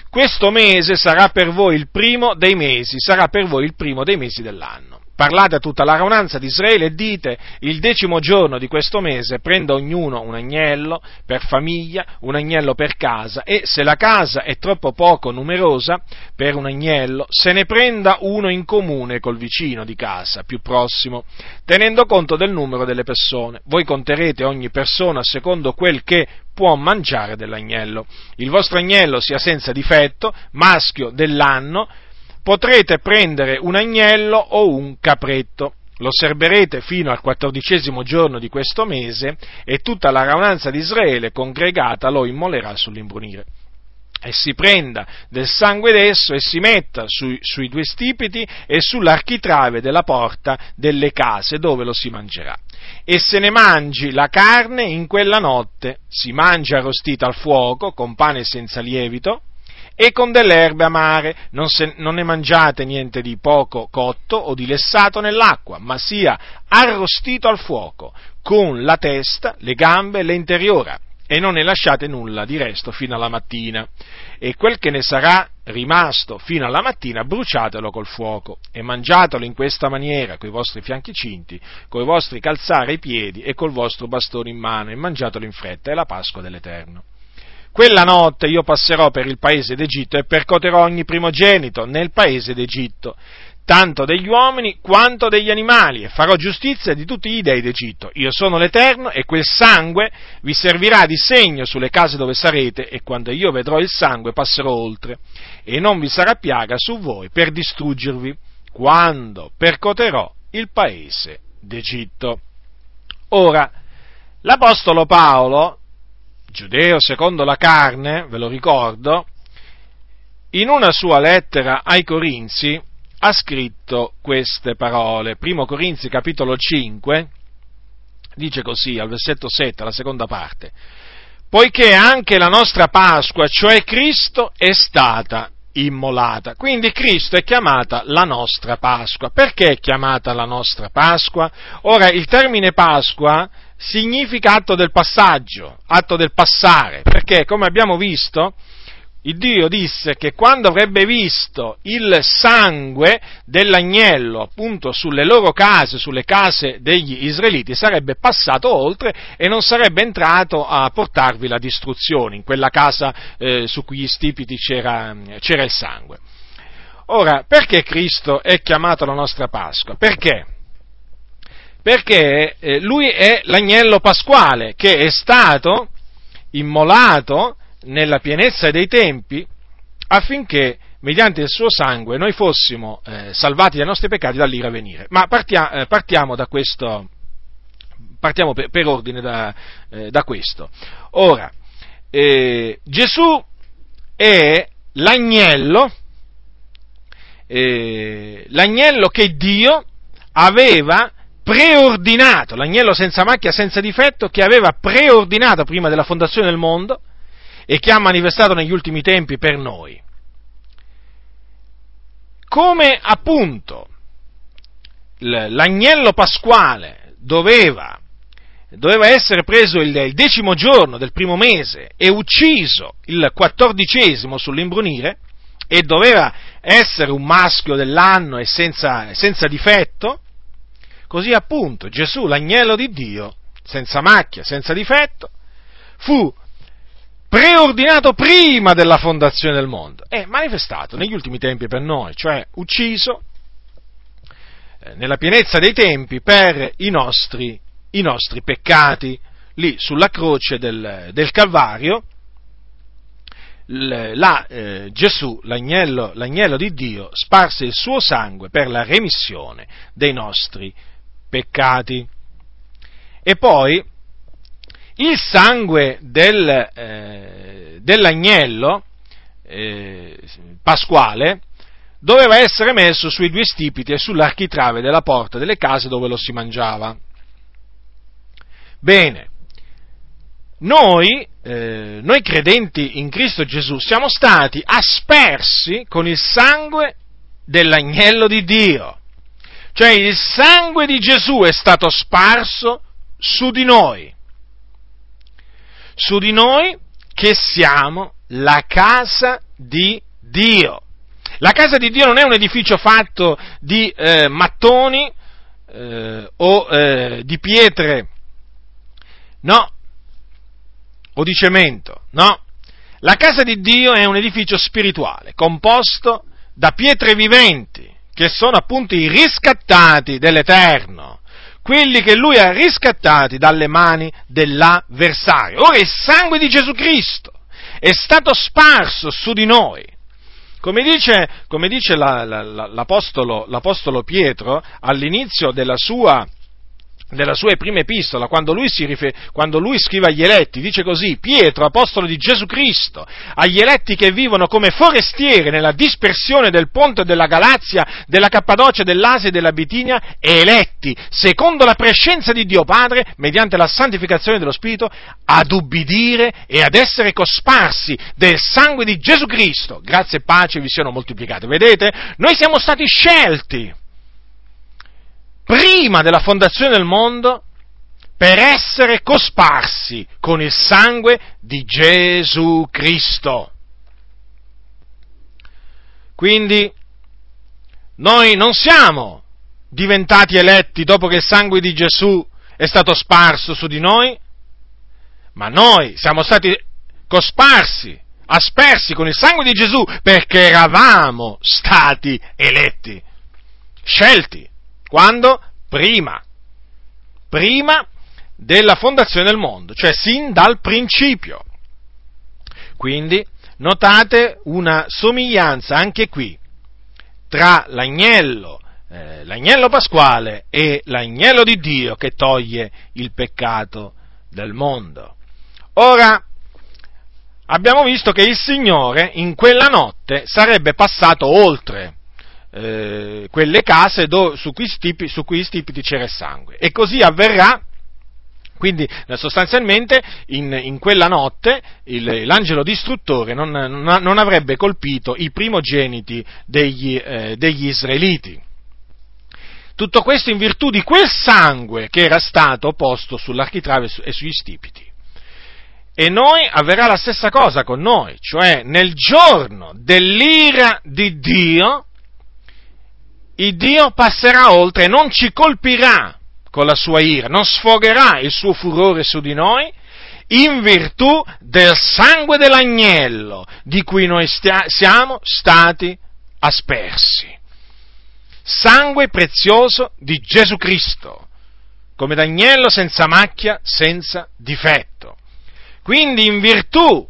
questo mese sarà per voi il primo dei mesi, sarà per voi il primo dei mesi dell'anno. Parlate a tutta la raunanza di Israele e dite, il decimo giorno di questo mese prenda ognuno un agnello per famiglia, un agnello per casa e se la casa è troppo poco numerosa per un agnello, se ne prenda uno in comune col vicino di casa più prossimo, tenendo conto del numero delle persone. Voi conterete ogni persona secondo quel che può mangiare dell'agnello. Il vostro agnello sia senza difetto, maschio dell'anno, potrete prendere un agnello o un capretto. Lo serberete fino al quattordicesimo giorno di questo mese e tutta la raunanza di Israele congregata lo immolerà sull'imbrunire. E si prenda del sangue d'esso e si metta sui, sui due stipiti e sull'architrave della porta delle case dove lo si mangerà. E se ne mangi la carne in quella notte, si mangia arrostita al fuoco con pane senza lievito, e con delle erbe amare, non, se, non ne mangiate niente di poco cotto o di lessato nell'acqua, ma sia arrostito al fuoco, con la testa, le gambe e l'interiora e non ne lasciate nulla di resto fino alla mattina. E quel che ne sarà rimasto fino alla mattina, bruciatelo col fuoco e mangiatelo in questa maniera, coi vostri fianchi cinti, coi vostri calzari ai piedi e col vostro bastone in mano, e mangiatelo in fretta, è la Pasqua dell'Eterno. Quella notte io passerò per il paese d'Egitto e percoterò ogni primogenito nel paese d'Egitto tanto degli uomini quanto degli animali, e farò giustizia di tutti gli dei d'Egitto. Io sono l'Eterno e quel sangue vi servirà di segno sulle case dove sarete, e quando io vedrò il sangue passerò oltre, e non vi sarà piaga su voi per distruggervi, quando percoterò il paese d'Egitto. Ora, l'Apostolo Paolo, giudeo secondo la carne, ve lo ricordo, in una sua lettera ai Corinzi, ha scritto queste parole. Primo Corinzi capitolo 5 dice così al versetto 7, la seconda parte, poiché anche la nostra Pasqua, cioè Cristo, è stata immolata. Quindi Cristo è chiamata la nostra Pasqua. Perché è chiamata la nostra Pasqua? Ora, il termine Pasqua significa atto del passaggio, atto del passare, perché come abbiamo visto, il Dio disse che quando avrebbe visto il sangue dell'agnello appunto sulle loro case, sulle case degli israeliti, sarebbe passato oltre e non sarebbe entrato a portarvi la distruzione in quella casa eh, su cui gli stipiti c'era, c'era il sangue. Ora, perché Cristo è chiamato la nostra Pasqua? Perché? Perché eh, lui è l'agnello pasquale che è stato immolato nella pienezza dei tempi affinché mediante il suo sangue noi fossimo eh, salvati dai nostri peccati dall'ira venire. Ma partia, eh, partiamo da questo, partiamo per, per ordine da, eh, da, questo. Ora, eh, Gesù è l'agnello, l'agnello che Dio aveva preordinato, l'agnello senza macchia, senza difetto, che aveva preordinato prima della fondazione del mondo, e che ha manifestato negli ultimi tempi per noi. Come appunto l'agnello pasquale doveva, doveva essere preso il, decimo giorno del primo mese e ucciso il quattordicesimo sull'imbrunire e doveva essere un maschio dell'anno e senza, senza difetto, così appunto Gesù, l'agnello di Dio, senza macchia, senza difetto, fu preordinato prima della fondazione del mondo, è manifestato negli ultimi tempi per noi, cioè ucciso eh, nella pienezza dei tempi per i nostri, i nostri peccati, lì sulla croce del, del Calvario, là eh, Gesù, l'agnello, l'agnello di Dio, sparse il suo sangue per la remissione dei nostri peccati. E poi il sangue del, eh, dell'agnello eh, pasquale doveva essere messo sui due stipiti e sull'architrave della porta delle case dove lo si mangiava. Bene, noi, eh, noi credenti in Cristo Gesù siamo stati aspersi con il sangue dell'agnello di Dio, cioè il sangue di Gesù è stato sparso su di noi su di noi che siamo la casa di Dio. La casa di Dio non è un edificio fatto di eh, mattoni eh, o eh, di pietre, no, o di cemento, no. La casa di Dio è un edificio spirituale, composto da pietre viventi, che sono appunto i riscattati dell'Eterno quelli che lui ha riscattati dalle mani dell'avversario. Ora il sangue di Gesù Cristo è stato sparso su di noi. Come dice, come dice la, la, l'apostolo, l'apostolo, Pietro all'inizio della sua, della sua prima epistola, quando lui, rifer- quando lui, scrive agli eletti, dice così, Pietro, apostolo di Gesù Cristo, agli eletti che vivono come forestieri nella dispersione del ponte della Galazia, della Cappadocia, dell'Asia e della Bitinia, eletti, secondo la prescenza di Dio Padre, mediante la santificazione dello Spirito, ad ubbidire e ad essere cosparsi del sangue di Gesù Cristo. Grazie e pace vi siano moltiplicate. Vedete? Noi siamo stati scelti prima della fondazione del mondo per essere cosparsi con il sangue di Gesù Cristo. Quindi noi non siamo diventati eletti dopo che il sangue di Gesù è stato sparso su di noi, ma noi siamo stati cosparsi, aspersi con il sangue di Gesù perché eravamo stati eletti, scelti quando? Prima. Prima della fondazione del mondo, cioè sin dal principio. Quindi notate una somiglianza anche qui tra l'agnello, eh, l'agnello pasquale e l'agnello di Dio che toglie il peccato del mondo. Ora, abbiamo visto che il Signore in quella notte sarebbe passato oltre eh, quelle case dove, su, cui stipi, su cui stipiti c'era il sangue. E così avverrà quindi sostanzialmente in, in quella notte il, l'angelo distruttore non, non, avrebbe colpito i primogeniti degli, eh, degli, israeliti. Tutto questo in virtù di quel sangue che era stato posto sull'architrave e sugli stipiti. E noi avverrà la stessa cosa con noi, cioè nel giorno dell'ira di Dio il Dio passerà oltre, non ci colpirà con la sua ira, non sfogherà il suo furore su di noi in virtù del sangue dell'agnello di cui noi stia- siamo stati aspersi. Sangue prezioso di Gesù Cristo, come d'agnello senza macchia, senza difetto. Quindi in virtù,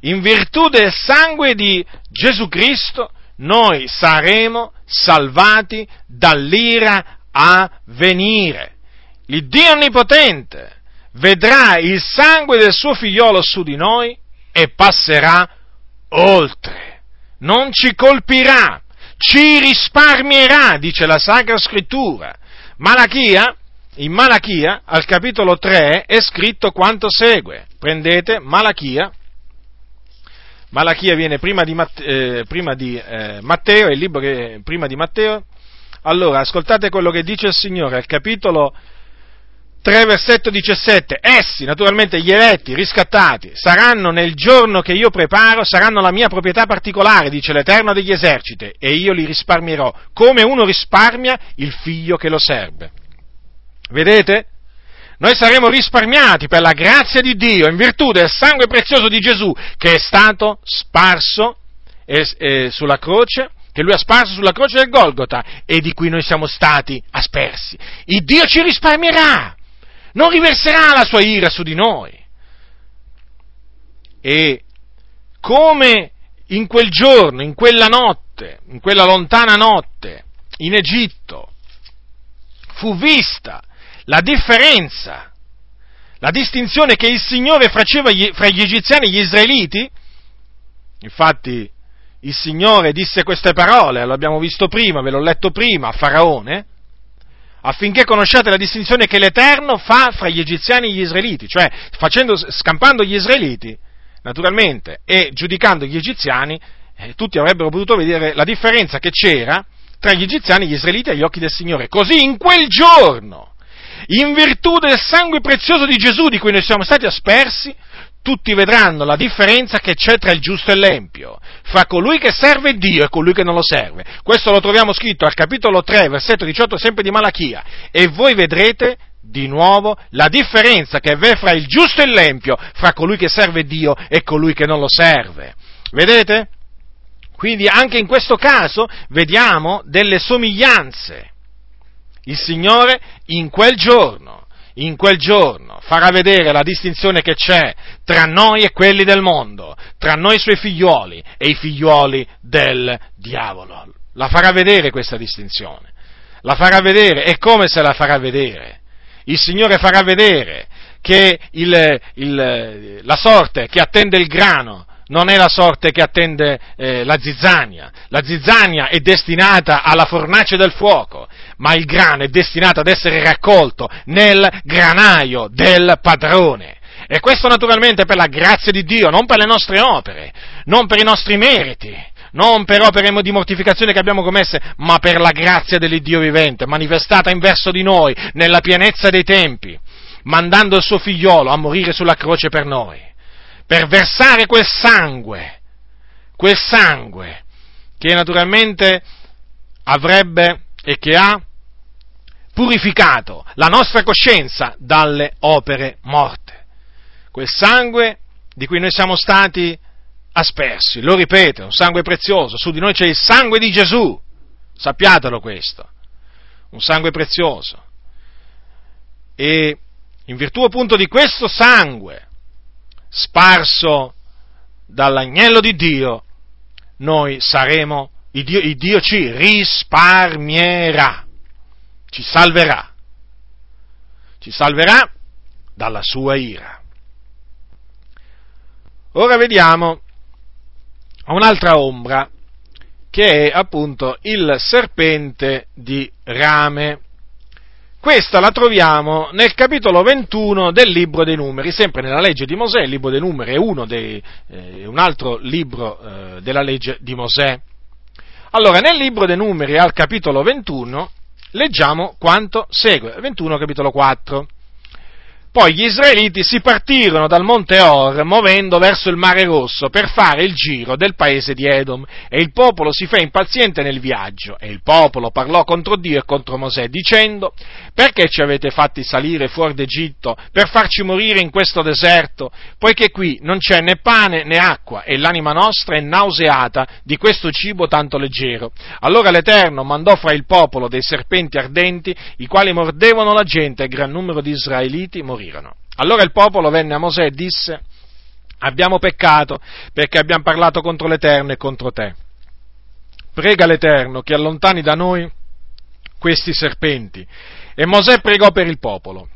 in virtù del sangue di Gesù Cristo, noi saremo salvati dall'ira a venire. Il Dio Onnipotente vedrà il sangue del suo figliolo su di noi e passerà oltre. Non ci colpirà, ci risparmierà, dice la Sacra Scrittura. Malachia, in Malachia, al capitolo 3, è scritto quanto segue. Prendete Malachia, Malachia viene prima di, Matteo, eh, prima di eh, Matteo, è il libro che prima di Matteo. Allora, ascoltate quello che dice il Signore al capitolo 3, versetto 17. Essi, naturalmente gli eletti, riscattati, saranno nel giorno che io preparo, saranno la mia proprietà particolare, dice l'Eterno degli eserciti, e io li risparmierò, come uno risparmia il figlio che lo serve. Vedete? Noi saremo risparmiati per la grazia di Dio in virtù del sangue prezioso di Gesù che è stato sparso eh, eh, sulla croce, che lui ha sparso sulla croce del Golgota e di cui noi siamo stati aspersi. Il Dio ci risparmierà, non riverserà la sua ira su di noi. E come in quel giorno, in quella notte, in quella lontana notte, in Egitto, fu vista la differenza, la distinzione che il Signore faceva fra gli egiziani e gli israeliti, infatti il Signore disse queste parole, l'abbiamo visto prima, ve l'ho letto prima, a Faraone, affinché conosciate la distinzione che l'Eterno fa fra gli egiziani e gli israeliti, cioè facendo, scampando gli israeliti, naturalmente, e giudicando gli egiziani, eh, tutti avrebbero potuto vedere la differenza che c'era tra gli egiziani e gli israeliti agli occhi del Signore. Così in quel giorno in virtù del sangue prezioso di Gesù di cui noi siamo stati aspersi, tutti vedranno la differenza che c'è tra il giusto e l'empio, fra colui che serve Dio e colui che non lo serve. Questo lo troviamo scritto al capitolo 3, versetto 18, sempre di Malachia. E voi vedrete di nuovo la differenza che v'è fra il giusto e l'empio, fra colui che serve Dio e colui che non lo serve. Vedete? Quindi anche in questo caso vediamo delle somiglianze il Signore in quel giorno, in quel giorno farà vedere la distinzione che c'è tra noi e quelli del mondo, tra noi e i suoi figliuoli e i figliuoli del diavolo. La farà vedere questa distinzione. La farà vedere e come se la farà vedere? il Signore farà vedere che il, il, la sorte che attende il grano non è la sorte che attende eh, la zizzania. La zizzania è destinata alla fornace del fuoco, ma il grano è destinato ad essere raccolto nel granaio del padrone. E questo naturalmente per la grazia di Dio, non per le nostre opere, non per i nostri meriti, non per opere di mortificazione che abbiamo commesse, ma per la grazia dell'Iddio vivente, manifestata in verso di noi, nella pienezza dei tempi, mandando il suo figliolo a morire sulla croce per noi, per versare quel sangue, quel sangue che naturalmente avrebbe e che ha purificato la nostra coscienza dalle opere morte. Quel sangue di cui noi siamo stati aspersi, lo ripeto, un sangue prezioso, su di noi c'è il sangue di Gesù, sappiatelo questo, un sangue prezioso. E in virtù appunto di questo sangue sparso dall'agnello di Dio, noi saremo, il Dio, il Dio ci risparmierà, ci salverà, ci salverà dalla sua ira. Ora vediamo un'altra ombra che è appunto il serpente di rame. Questa la troviamo nel capitolo 21 del libro dei numeri, sempre nella legge di Mosè, il libro dei numeri è dei, eh, un altro libro eh, della legge di Mosè. Allora, nel libro dei numeri al capitolo 21 leggiamo quanto segue, 21 capitolo 4. Poi gli israeliti si partirono dal monte Or, muovendo verso il mare rosso, per fare il giro del paese di Edom, e il popolo si fe impaziente nel viaggio, e il popolo parlò contro Dio e contro Mosè, dicendo, perché ci avete fatti salire fuori d'Egitto, per farci morire in questo deserto, poiché qui non c'è né pane né acqua, e l'anima nostra è nauseata di questo cibo tanto leggero. Allora l'Eterno mandò fra il popolo dei serpenti ardenti, i quali mordevano la gente, e gran numero di israeliti morirono morirono. Allora il popolo venne a Mosè e disse, abbiamo peccato perché abbiamo parlato contro l'Eterno e contro te. Prega l'Eterno che allontani da noi questi serpenti. E Mosè pregò per il popolo.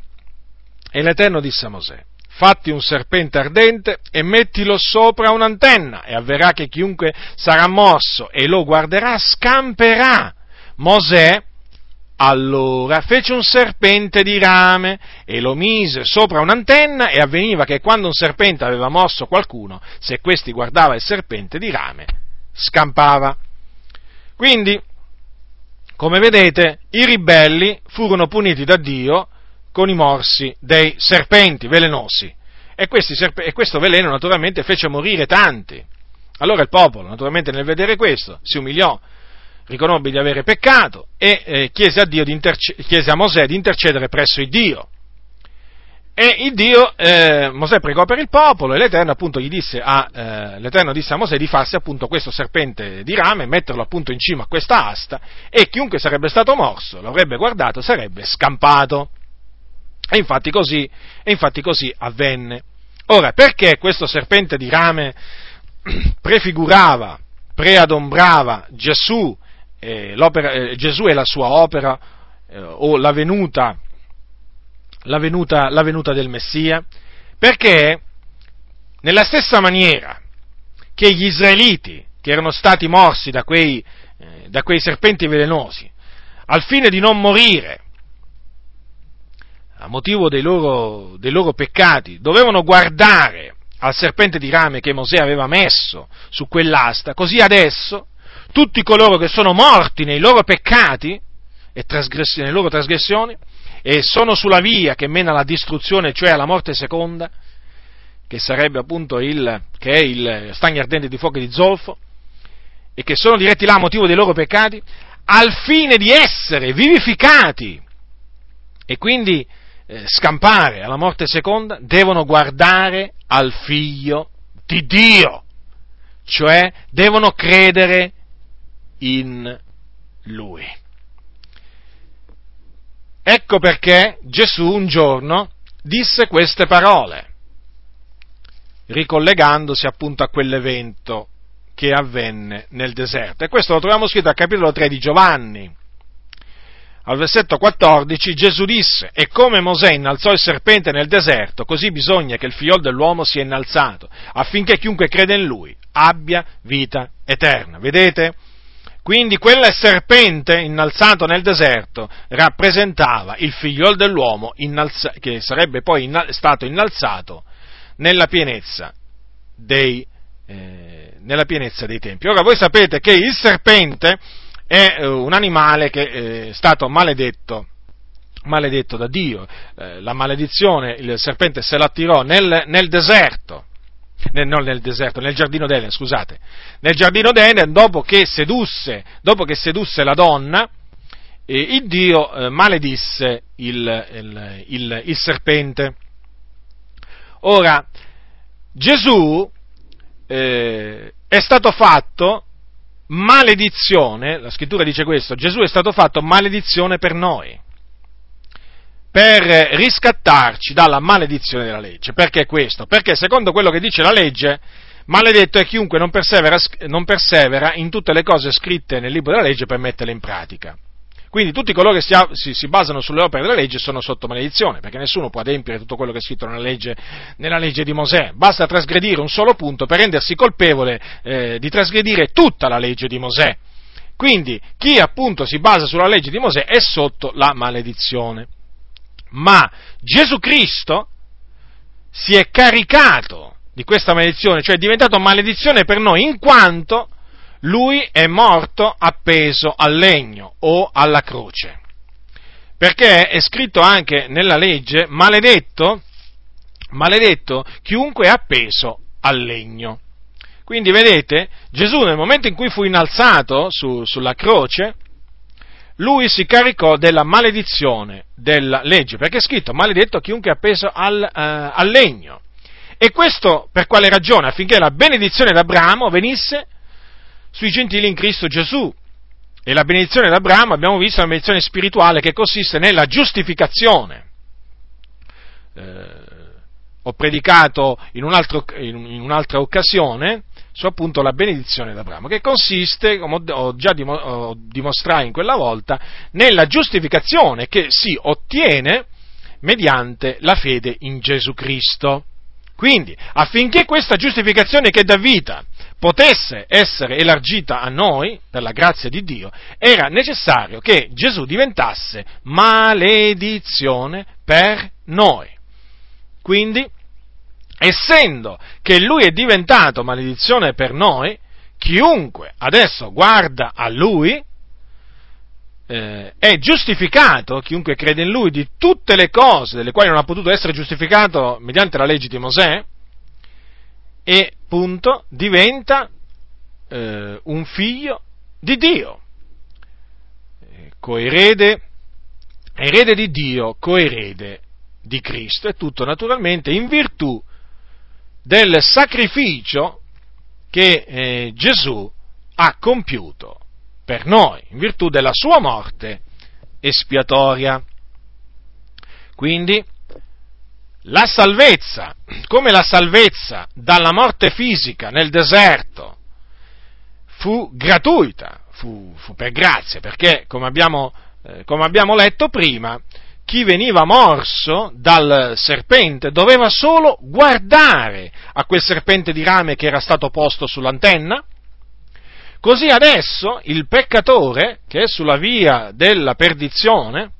E l'Eterno disse a Mosè, fatti un serpente ardente e mettilo sopra un'antenna e avverrà che chiunque sarà mosso e lo guarderà scamperà. Mosè allora fece un serpente di rame e lo mise sopra un'antenna e avveniva che quando un serpente aveva morso qualcuno, se questi guardava il serpente di rame, scampava. Quindi, come vedete, i ribelli furono puniti da Dio con i morsi dei serpenti velenosi e, serp- e questo veleno naturalmente fece morire tanti. Allora il popolo, naturalmente nel vedere questo, si umiliò riconobbe di avere peccato e eh, chiese, a interce- chiese, a Mosè di intercedere presso il Dio. E il Dio, eh, Mosè pregò per il popolo e l'Eterno appunto gli disse a, eh, l'Eterno disse a Mosè di farsi appunto questo serpente di rame, metterlo appunto in cima a questa asta e chiunque sarebbe stato morso, lo avrebbe guardato, sarebbe scampato. E infatti così, e infatti così avvenne. Ora, perché questo serpente di rame prefigurava, preadombrava Gesù eh, eh, Gesù e la sua opera eh, o la venuta, la, venuta, la venuta del Messia, perché nella stessa maniera che gli israeliti, che erano stati morsi da quei, eh, da quei serpenti velenosi, al fine di non morire a motivo dei loro, dei loro peccati, dovevano guardare al serpente di rame che Mosè aveva messo su quell'asta, così adesso tutti coloro che sono morti nei loro peccati e nelle loro trasgressioni e sono sulla via che mena alla distruzione, cioè alla morte seconda, che sarebbe appunto il, che è il stagno ardente di fuoco di zolfo, e che sono diretti là a motivo dei loro peccati, al fine di essere vivificati e quindi eh, scampare alla morte seconda, devono guardare al figlio di Dio, cioè devono credere in lui. Ecco perché Gesù un giorno disse queste parole, ricollegandosi appunto a quell'evento che avvenne nel deserto. E questo lo troviamo scritto al capitolo 3 di Giovanni. al versetto 14, Gesù disse, e come Mosè innalzò il serpente nel deserto, così bisogna che il figlio dell'uomo sia innalzato, affinché chiunque crede in lui abbia vita eterna. Vedete? Quindi quel serpente innalzato nel deserto rappresentava il figliol dell'uomo innalza- che sarebbe poi inna- stato innalzato nella pienezza, dei, eh, nella pienezza dei tempi. Ora voi sapete che il serpente è eh, un animale che eh, è stato maledetto maledetto da Dio, eh, la maledizione, il serpente se l'attirò nel, nel deserto, nel, non nel deserto, nel giardino d'Eden, scusate, nel giardino d'Eden dopo che sedusse, dopo che sedusse la donna, eh, il Dio eh, maledisse il, il, il, il, serpente. Ora, Gesù eh, è stato fatto maledizione, la scrittura dice questo, Gesù è stato fatto maledizione per noi, per riscattarci dalla maledizione della legge. Perché questo? Perché secondo quello che dice la legge, maledetto è chiunque non persevera, non persevera in tutte le cose scritte nel libro della legge per metterle in pratica. Quindi tutti coloro che si, si, si, basano sulle opere della legge sono sotto maledizione, perché nessuno può adempiere tutto quello che è scritto nella legge, nella legge di Mosè. Basta trasgredire un solo punto per rendersi colpevole eh, di trasgredire tutta la legge di Mosè. Quindi chi appunto si basa sulla legge di Mosè è sotto la maledizione. Ma Gesù Cristo si è caricato di questa maledizione, cioè è diventato maledizione per noi in quanto lui è morto appeso al legno o alla croce. Perché è scritto anche nella legge, maledetto, maledetto chiunque è appeso al legno. Quindi vedete, Gesù nel momento in cui fu innalzato su, sulla croce, lui si caricò della maledizione della legge, perché è scritto maledetto chiunque è appeso al, uh, al legno. E questo per quale ragione? Affinché la benedizione d'Abramo venisse sui gentili in Cristo Gesù. E la benedizione d'Abramo, abbiamo visto, è una benedizione spirituale che consiste nella giustificazione. Eh, ho predicato in, un altro, in, un'altra occasione su appunto la benedizione d'Abramo, che consiste, come ho già dimostrato in quella volta, nella giustificazione che si ottiene mediante la fede in Gesù Cristo. Quindi, affinché questa giustificazione che dà vita potesse essere elargita a noi, per la grazia di Dio, era necessario che Gesù diventasse maledizione per noi. Quindi, essendo che Lui è diventato maledizione per noi, chiunque adesso guarda a Lui, eh, è giustificato, chiunque crede in lui, di tutte le cose delle quali non ha potuto essere giustificato mediante la legge di Mosè, e punto diventa eh, un figlio di Dio, coerede, erede di Dio, coerede di Cristo, e tutto naturalmente in virtù del sacrificio che eh, Gesù ha compiuto per noi, in virtù della sua morte espiatoria. Quindi, la salvezza, come la salvezza dalla morte fisica nel deserto, fu gratuita, fu, fu per grazia, perché, come abbiamo, eh, come abbiamo letto prima, chi veniva morso dal serpente doveva solo guardare a quel serpente di rame che era stato posto sull'antenna, Così adesso il peccatore, che è sulla via della perdizione,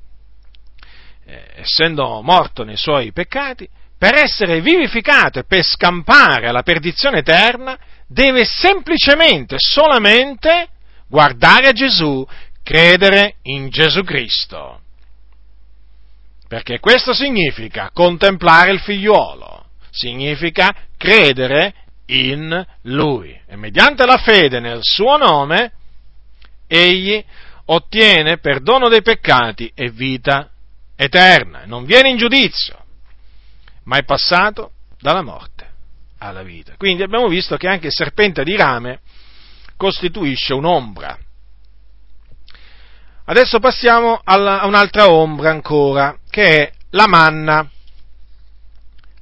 eh, essendo morto nei suoi peccati, per essere vivificato e per scampare alla perdizione eterna, deve semplicemente, solamente guardare a Gesù, credere in Gesù Cristo. Perché questo significa contemplare il figliuolo, significa credere in Lui. E mediante la fede nel suo nome, egli ottiene perdono dei peccati e vita eterna. Non viene in giudizio, ma è passato dalla morte alla vita. Quindi abbiamo visto che anche il serpente di rame costituisce un'ombra. Adesso passiamo a un'altra ombra ancora, che è la manna.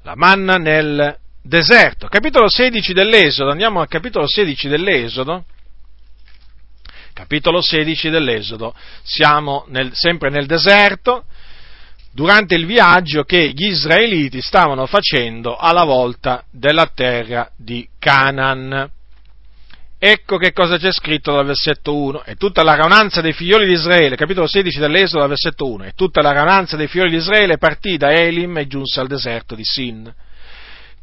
La manna nel deserto. Capitolo 16 dell'Esodo, andiamo al capitolo 16 dell'Esodo, capitolo 16 dell'Esodo. Siamo nel, sempre nel deserto, durante il viaggio che gli israeliti stavano facendo alla volta della terra di Canaan. Ecco che cosa c'è scritto dal versetto 1. E tutta la raunanza dei figlioli di Israele, capitolo 16 dell'Esodo, dal versetto 1. E tutta la raunanza dei figlioli di Israele partì da Elim e giunse al deserto di Sin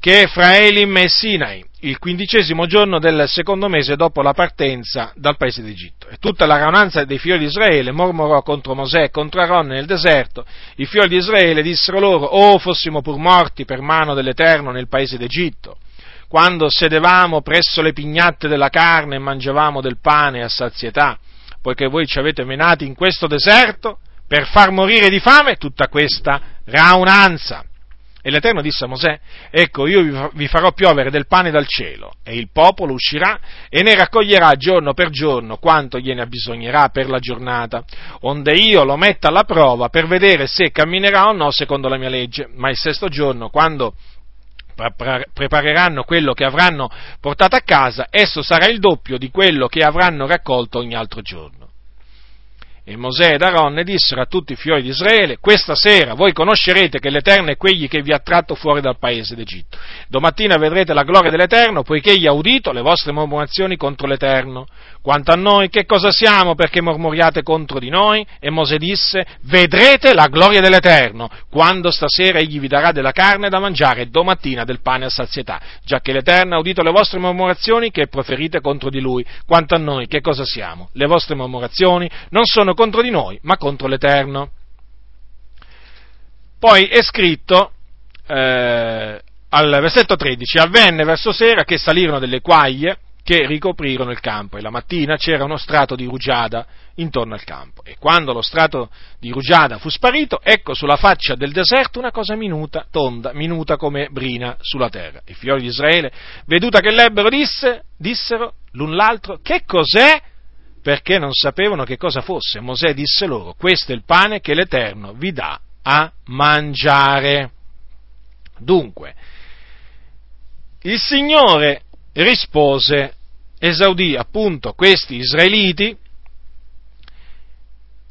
che è fra Elim e Sinai, il quindicesimo giorno del secondo mese dopo la partenza dal paese d'Egitto. E tutta la raunanza dei figli di Israele mormorò contro Mosè e contro Aaron nel deserto. I figli di Israele dissero loro, oh fossimo pur morti per mano dell'Eterno nel paese d'Egitto, quando sedevamo presso le pignatte della carne e mangiavamo del pane a sazietà, poiché voi ci avete menati in questo deserto per far morire di fame tutta questa raunanza. E l'Eterno disse a Mosè, ecco io vi farò piovere del pane dal cielo, e il popolo uscirà e ne raccoglierà giorno per giorno quanto gliene abbisognerà per la giornata, onde io lo metta alla prova per vedere se camminerà o no secondo la mia legge. Ma il sesto giorno, quando prepareranno quello che avranno portato a casa, esso sarà il doppio di quello che avranno raccolto ogni altro giorno. E Mosè ed Aaron dissero a tutti i fiori di Israele, questa sera voi conoscerete che l'Eterno è quegli che vi ha tratto fuori dal paese d'Egitto. Domattina vedrete la gloria dell'Eterno, poiché egli ha udito le vostre mormorazioni contro l'Eterno. Quanto a noi, che cosa siamo perché mormoriate contro di noi? E Mosè disse, vedrete la gloria dell'Eterno, quando stasera egli vi darà della carne da mangiare e domattina del pane a sazietà, già che l'Eterno ha udito le vostre mormorazioni che proferite contro di lui. Quanto a noi, che cosa siamo? Le vostre mormorazioni non sono sono contro di noi, ma contro l'Eterno. Poi è scritto eh, al versetto 13, avvenne verso sera che salirono delle quaglie che ricoprirono il campo e la mattina c'era uno strato di rugiada intorno al campo. E quando lo strato di rugiada fu sparito, ecco sulla faccia del deserto una cosa minuta, tonda, minuta come brina sulla terra. I figlioli di Israele, veduta che l'ebbero, disse, dissero l'un l'altro, che cos'è perché non sapevano che cosa fosse. Mosè disse loro, questo è il pane che l'Eterno vi dà a mangiare. Dunque, il Signore rispose, esaudì appunto questi israeliti,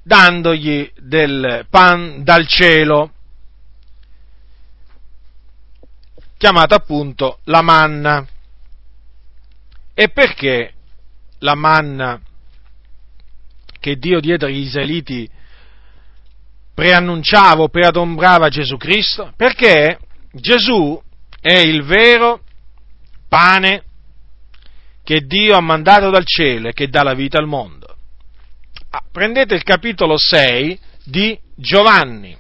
dandogli del pan dal cielo, chiamata appunto la manna. E perché la manna che Dio diede agli israeliti preannunciava o preadombrava Gesù Cristo? Perché Gesù è il vero pane che Dio ha mandato dal cielo e che dà la vita al mondo. Ah, prendete il capitolo 6 di Giovanni.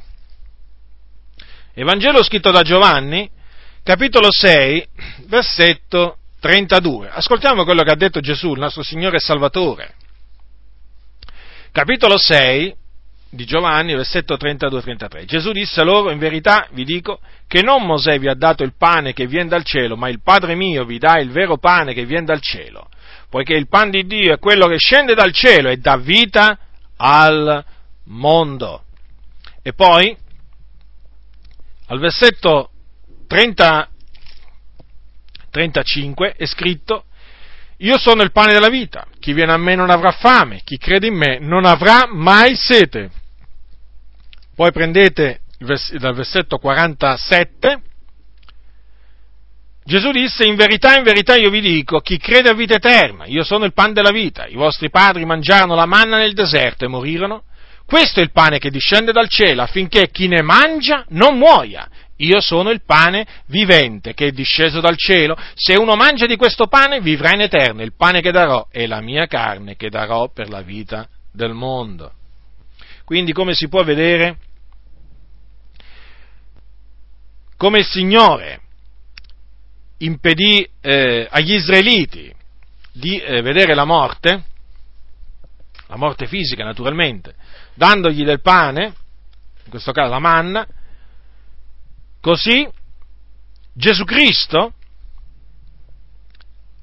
Evangelo scritto da Giovanni, capitolo 6, versetto 32. Ascoltiamo quello che ha detto Gesù, il nostro Signore e Salvatore capitolo 6 di Giovanni, versetto 32-33. Gesù disse loro, in verità vi dico, che non Mosè vi ha dato il pane che viene dal cielo, ma il Padre mio vi dà il vero pane che viene dal cielo, poiché il pan di Dio è quello che scende dal cielo e dà vita al mondo. E poi, al versetto 30, 35 è scritto, io sono il pane della vita, chi viene a me non avrà fame, chi crede in me non avrà mai sete. Poi prendete dal versetto 47, Gesù disse, in verità, in verità io vi dico, chi crede a vita eterna, io sono il pane della vita, i vostri padri mangiarono la manna nel deserto e morirono, questo è il pane che discende dal cielo affinché chi ne mangia non muoia. Io sono il pane vivente che è disceso dal cielo. Se uno mangia di questo pane vivrà in eterno. Il pane che darò è la mia carne che darò per la vita del mondo. Quindi come si può vedere? Come il Signore impedì eh, agli israeliti di eh, vedere la morte, la morte fisica naturalmente, dandogli del pane, in questo caso la manna, Così Gesù Cristo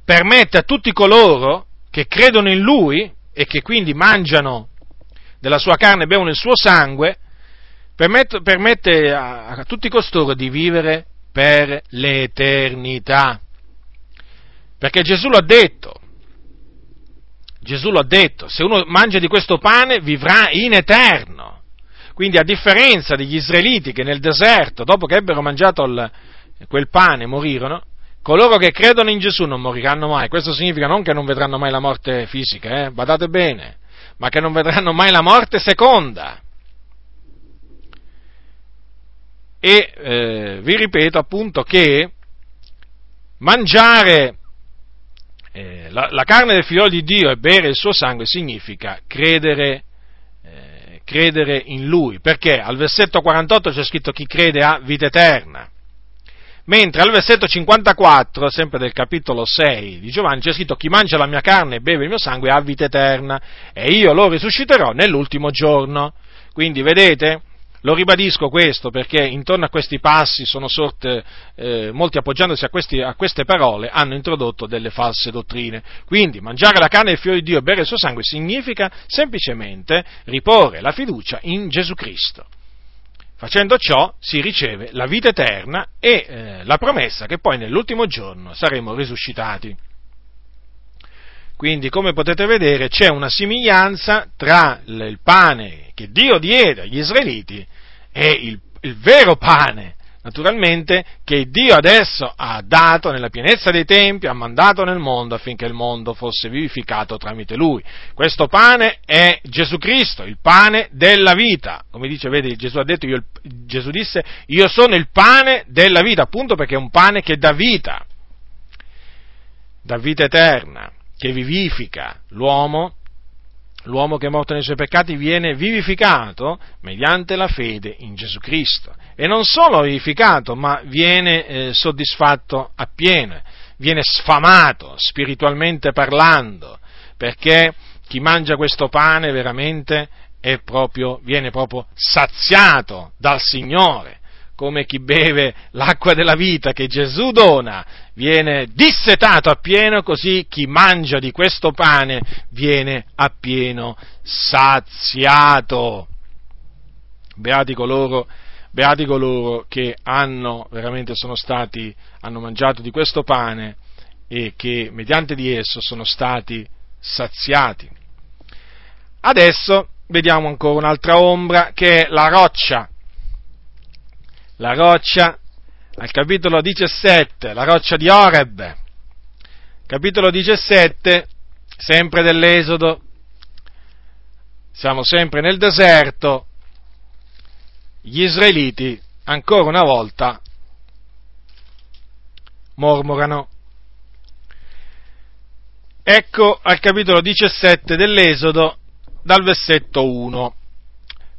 permette a tutti coloro che credono in Lui e che quindi mangiano della sua carne e bevono il suo sangue, permette, permette a, a tutti costoro di vivere per l'eternità. Perché Gesù l'ha detto, Gesù l'ha detto, se uno mangia di questo pane vivrà in eterno. Quindi a differenza degli israeliti che nel deserto, dopo che ebbero mangiato il, quel pane, morirono, coloro che credono in Gesù non moriranno mai. Questo significa non che non vedranno mai la morte fisica, eh? badate bene, ma che non vedranno mai la morte seconda. E eh, vi ripeto appunto che mangiare eh, la, la, carne del figlio di Dio e bere il suo sangue significa credere, eh, credere in Lui, perché al versetto 48 c'è scritto chi crede ha vita eterna, mentre al versetto 54, sempre del capitolo 6 di Giovanni, c'è scritto chi mangia la mia carne e beve il mio sangue ha vita eterna e io lo risusciterò nell'ultimo giorno. Quindi vedete, lo ribadisco questo perché intorno a questi passi sono sorte, eh, molti appoggiandosi a, questi, a, queste parole, hanno introdotto delle false dottrine. Quindi mangiare la carne del figlio di Dio e bere il suo sangue significa semplicemente riporre la fiducia in Gesù Cristo. Facendo ciò si riceve la vita eterna e eh, la promessa che poi nell'ultimo giorno saremo risuscitati. Quindi, come potete vedere, c'è una somiglianza tra il pane che Dio diede agli israeliti e il, il vero pane, naturalmente, che Dio adesso ha dato nella pienezza dei tempi, ha mandato nel mondo affinché il mondo fosse vivificato tramite Lui. Questo pane è Gesù Cristo, il pane della vita. Come dice, vedi, Gesù detto, io, Gesù disse, io sono il pane della vita, appunto perché è un pane che dà vita, dà vita eterna che vivifica l'uomo, l'uomo che è morto nei suoi peccati viene vivificato mediante la fede in Gesù Cristo. E non solo vivificato, ma viene eh, soddisfatto appieno, viene sfamato spiritualmente parlando, perché chi mangia questo pane veramente proprio, viene proprio saziato dal Signore come chi beve l'acqua della vita che Gesù dona, viene dissetato appieno, così chi mangia di questo pane viene appieno saziato. Beati coloro, beati coloro che hanno veramente sono stati, hanno mangiato di questo pane e che mediante di esso sono stati saziati. Adesso vediamo ancora un'altra ombra che è la roccia la roccia, al capitolo 17, la roccia di Oreb, capitolo 17, sempre dell'Esodo, siamo sempre nel deserto, gli israeliti ancora una volta mormorano. Ecco al capitolo 17 dell'Esodo dal versetto 1.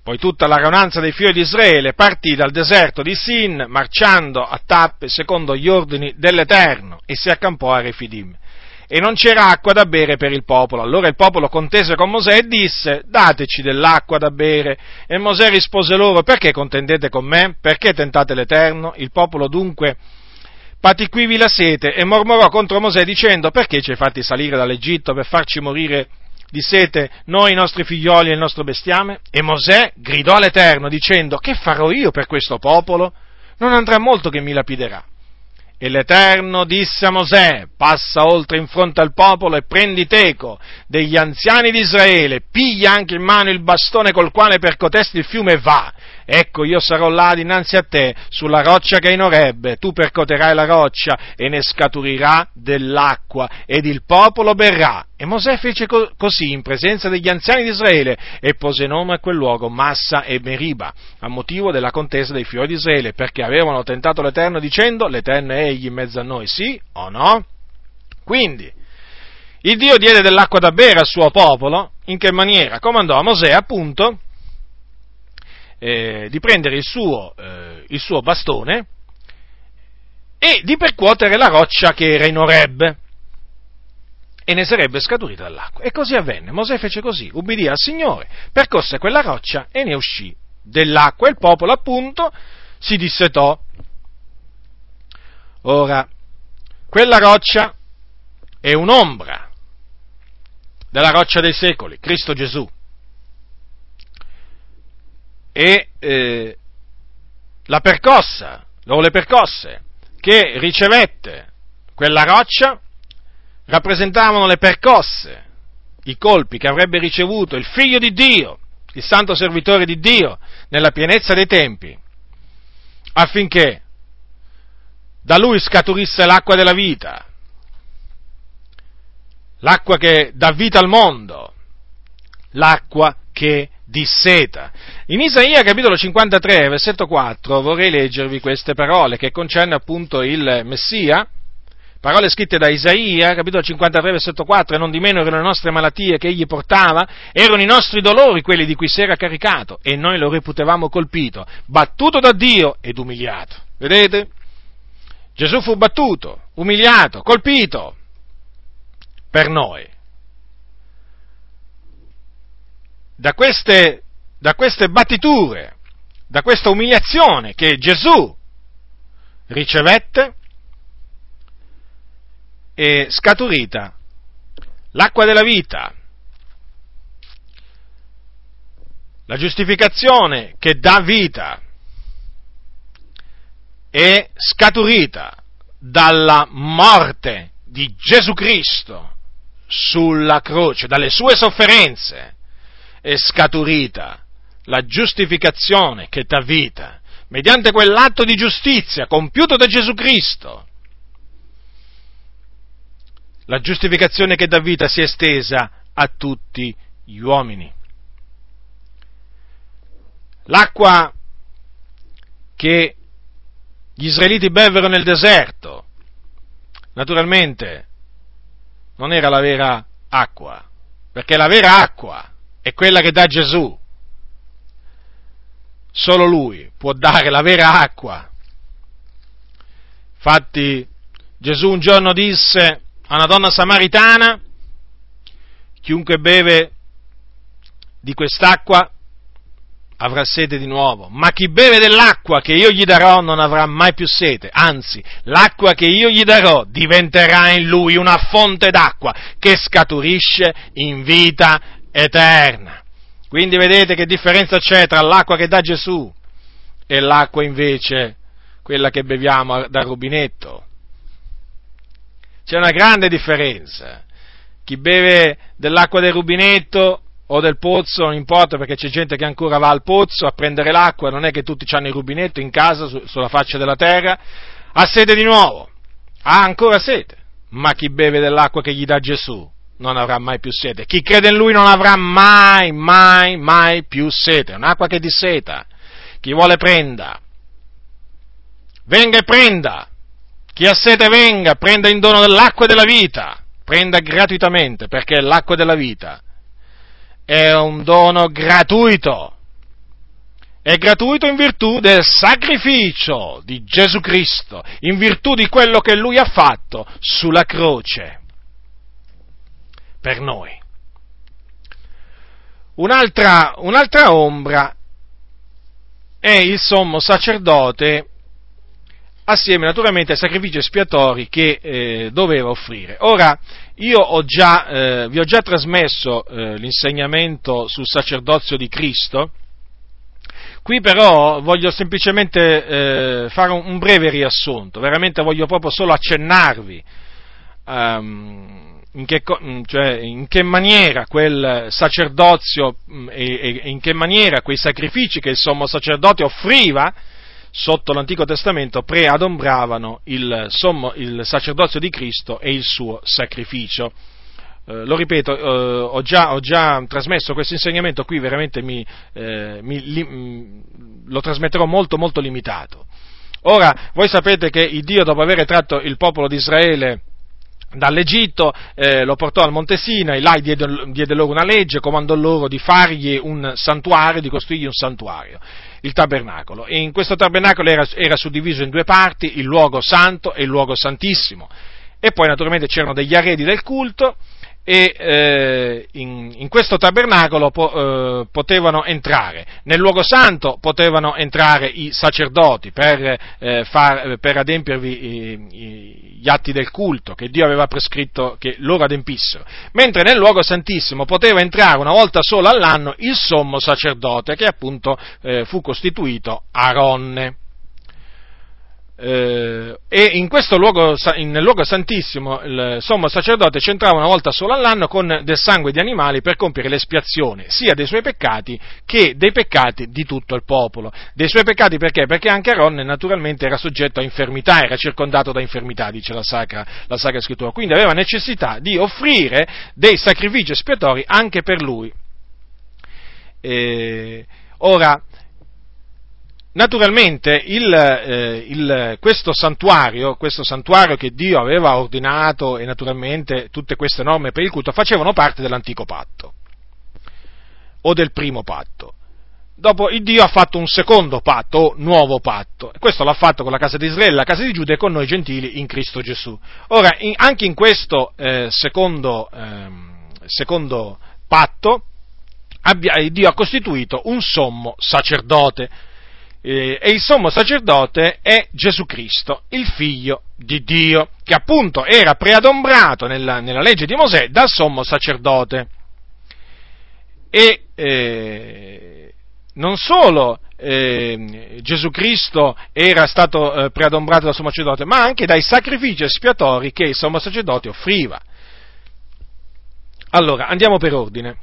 Poi tutta la raunanza dei figli di Israele partì dal deserto di Sin, marciando a tappe secondo gli ordini dell'Eterno, e si accampò a Refidim. E non c'era acqua da bere per il popolo. Allora il popolo contese con Mosè e disse, dateci dell'acqua da bere. E Mosè rispose loro, perché contendete con me? Perché tentate l'Eterno? Il popolo dunque patì quivi la sete e mormorò contro Mosè dicendo, perché ci hai fatti salire dall'Egitto per farci morire di sete noi, i nostri figlioli e il nostro bestiame? E Mosè gridò all'Eterno dicendo, che farò io per questo popolo? Non andrà molto che mi lapiderà. E l'Eterno disse a Mosè, passa oltre in fronte al popolo e prendi teco degli anziani di Israele, piglia anche in mano il bastone col quale percotesti il fiume e va. Ecco, io sarò là dinanzi a te, sulla roccia che è in Orebbe, tu percoterai la roccia e ne scaturirà dell'acqua, ed il popolo berrà. E Mosè fece co- così in presenza degli anziani di Israele e pose nome a quel luogo Massa e Meriba, a motivo della contesa dei figli di Israele, perché avevano tentato l'Eterno dicendo, l'Eterno è egli in mezzo a noi, sì o no? Quindi, il Dio diede dell'acqua da bere al suo popolo, in che maniera? Comandò a Mosè, appunto, eh, di prendere il suo, eh, il suo, bastone e di percuotere la roccia che era in Oreb e ne sarebbe scaturita dall'acqua. E così avvenne. Mosè fece così, ubbidì al Signore, percosse quella roccia e ne uscì dell'acqua e il popolo appunto si dissetò. Ora, quella roccia è un'ombra della roccia dei secoli, Cristo Gesù. E eh, la percossa, o le percosse che ricevette quella roccia rappresentavano le percosse i colpi che avrebbe ricevuto il figlio di Dio, il santo servitore di Dio, nella pienezza dei tempi, affinché da lui scaturisse l'acqua della vita, l'acqua che dà vita al mondo, l'acqua che disseta. In Isaia capitolo 53, versetto 4, vorrei leggervi queste parole che concerne appunto il Messia, parole scritte da Isaia, capitolo 53, versetto 4, e non di meno erano le nostre malattie che egli portava, erano i nostri dolori quelli di cui si era caricato, e noi lo reputevamo colpito, battuto da Dio ed umiliato. Vedete? Gesù fu battuto, umiliato, colpito per noi. Da queste, da queste battiture, da questa umiliazione che Gesù ricevette, è scaturita l'acqua della vita, la giustificazione che dà vita, è scaturita dalla morte di Gesù Cristo sulla croce, dalle sue sofferenze, è scaturita la giustificazione che dà vita, mediante quell'atto di giustizia compiuto da Gesù Cristo. La giustificazione che dà vita si è estesa a tutti gli uomini. L'acqua che gli israeliti bevvero nel deserto. Naturalmente non era la vera acqua, perché la vera acqua è quella che dà Gesù. Solo Lui può dare la vera acqua. Infatti Gesù un giorno disse a una donna samaritana, chiunque beve di quest'acqua avrà sete di nuovo, ma chi beve dell'acqua che io gli darò non avrà mai più sete, anzi l'acqua che io gli darò diventerà in lui una fonte d'acqua che scaturisce in vita eterna. Quindi vedete che differenza c'è tra l'acqua che dà Gesù e l'acqua invece, quella che beviamo dal rubinetto. C'è una grande differenza. Chi beve dell'acqua del rubinetto o del pozzo, non importa perché c'è gente che ancora va al pozzo a prendere l'acqua, non è che tutti hanno il rubinetto in casa, su, sulla faccia della terra, ha sete di nuovo, ha ancora sete, ma chi beve dell'acqua che gli dà Gesù non avrà mai più sete, chi crede in Lui non avrà mai, mai, mai più sete, è un'acqua che disseta, chi vuole prenda, venga e prenda, chi ha sete venga, prenda in dono dell'acqua della vita, prenda gratuitamente perché l'acqua della vita è un dono gratuito. È gratuito in virtù del sacrificio di Gesù Cristo, in virtù di quello che Lui ha fatto sulla croce per noi. Un'altra, un'altra ombra è il sommo sacerdote assieme naturalmente ai sacrifici espiatori che eh, doveva offrire. Ora, io ho già, eh, vi ho già trasmesso eh, l'insegnamento sul sacerdozio di Cristo, qui però voglio semplicemente eh, fare un, un, breve riassunto, veramente voglio proprio solo accennarvi um, in, che, cioè, in, che, maniera quel sacerdozio mm, e, e in che maniera quei sacrifici che il sommo sacerdote offriva, sotto l'Antico Testamento preadombravano il, sommo, il sacerdozio di Cristo e il suo sacrificio. Eh, lo ripeto, eh, ho, già, ho, già, trasmesso questo insegnamento qui, veramente mi, eh, mi, li, mm, lo trasmetterò molto molto limitato. Ora, voi sapete che il Dio, dopo aver tratto il popolo di Israele dall'Egitto, eh, lo portò al Monte Sinai, là diede, diede, loro una legge, comandò loro di fargli un santuario, di costruirgli un santuario il tabernacolo. E in questo tabernacolo era, era suddiviso in due parti, il luogo santo e il luogo santissimo. E poi naturalmente c'erano degli arredi del culto e eh, in, in, questo tabernacolo po, eh, potevano entrare, nel luogo santo potevano entrare i sacerdoti per, eh, far, per adempiervi gli atti del culto che Dio aveva prescritto che loro adempissero, mentre nel luogo santissimo poteva entrare una volta sola all'anno il sommo sacerdote che appunto eh, fu costituito Aronne. Eh, e in questo luogo, nel luogo santissimo, il sommo sacerdote c'entrava una volta solo all'anno con del sangue di animali per compiere l'espiazione sia dei suoi peccati che dei peccati di tutto il popolo. Dei suoi peccati perché? Perché anche Aaron naturalmente era soggetto a infermità, era circondato da infermità, dice la Sacra, la Sacra Scrittura, quindi aveva necessità di offrire dei sacrifici espiatori anche per lui. E, ora, Naturalmente il, eh, il, questo, santuario, questo santuario che Dio aveva ordinato e naturalmente tutte queste norme per il culto facevano parte dell'antico patto o del primo patto. Dopo il Dio ha fatto un secondo patto o nuovo patto. Questo l'ha fatto con la casa di Israele, la casa di Giuda e con noi gentili in Cristo Gesù. Ora, in, anche in questo eh, secondo, eh, secondo patto abbia, Dio ha costituito un sommo sacerdote e il sommo sacerdote è Gesù Cristo, il figlio di Dio, che appunto era preadombrato nella, nella legge di Mosè dal sommo sacerdote. E eh, non solo eh, Gesù Cristo era stato eh, preadombrato dal sommo sacerdote, ma anche dai sacrifici espiatori che il sommo sacerdote offriva. Allora, andiamo per ordine.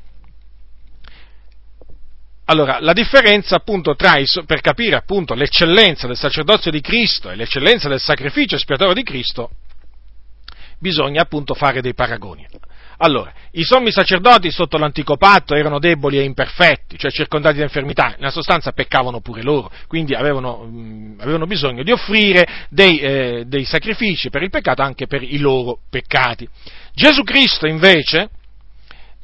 Allora, la differenza appunto tra, i, per capire appunto l'eccellenza del sacerdozio di Cristo e l'eccellenza del sacrificio espiatorio di Cristo, bisogna appunto fare dei paragoni. Allora, i sommi sacerdoti sotto l'antico patto erano deboli e imperfetti, cioè circondati da infermità, nella sostanza peccavano pure loro, quindi avevano, mh, avevano bisogno di offrire dei, eh, dei sacrifici per il peccato anche per i loro peccati. Gesù Cristo invece,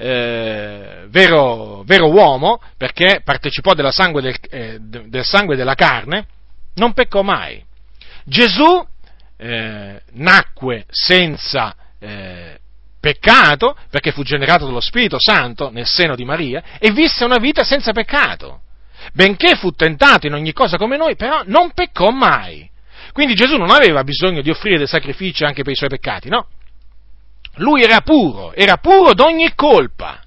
eh, vero, vero, uomo, perché partecipò sangue del, eh, del, sangue della carne, non peccò mai. Gesù eh, nacque senza eh, peccato, perché fu generato dallo Spirito Santo nel seno di Maria, e visse una vita senza peccato. Benché fu tentato in ogni cosa come noi, però non peccò mai. Quindi Gesù non aveva bisogno di offrire dei sacrifici anche per i suoi peccati, no? Lui era puro, era puro d'ogni colpa.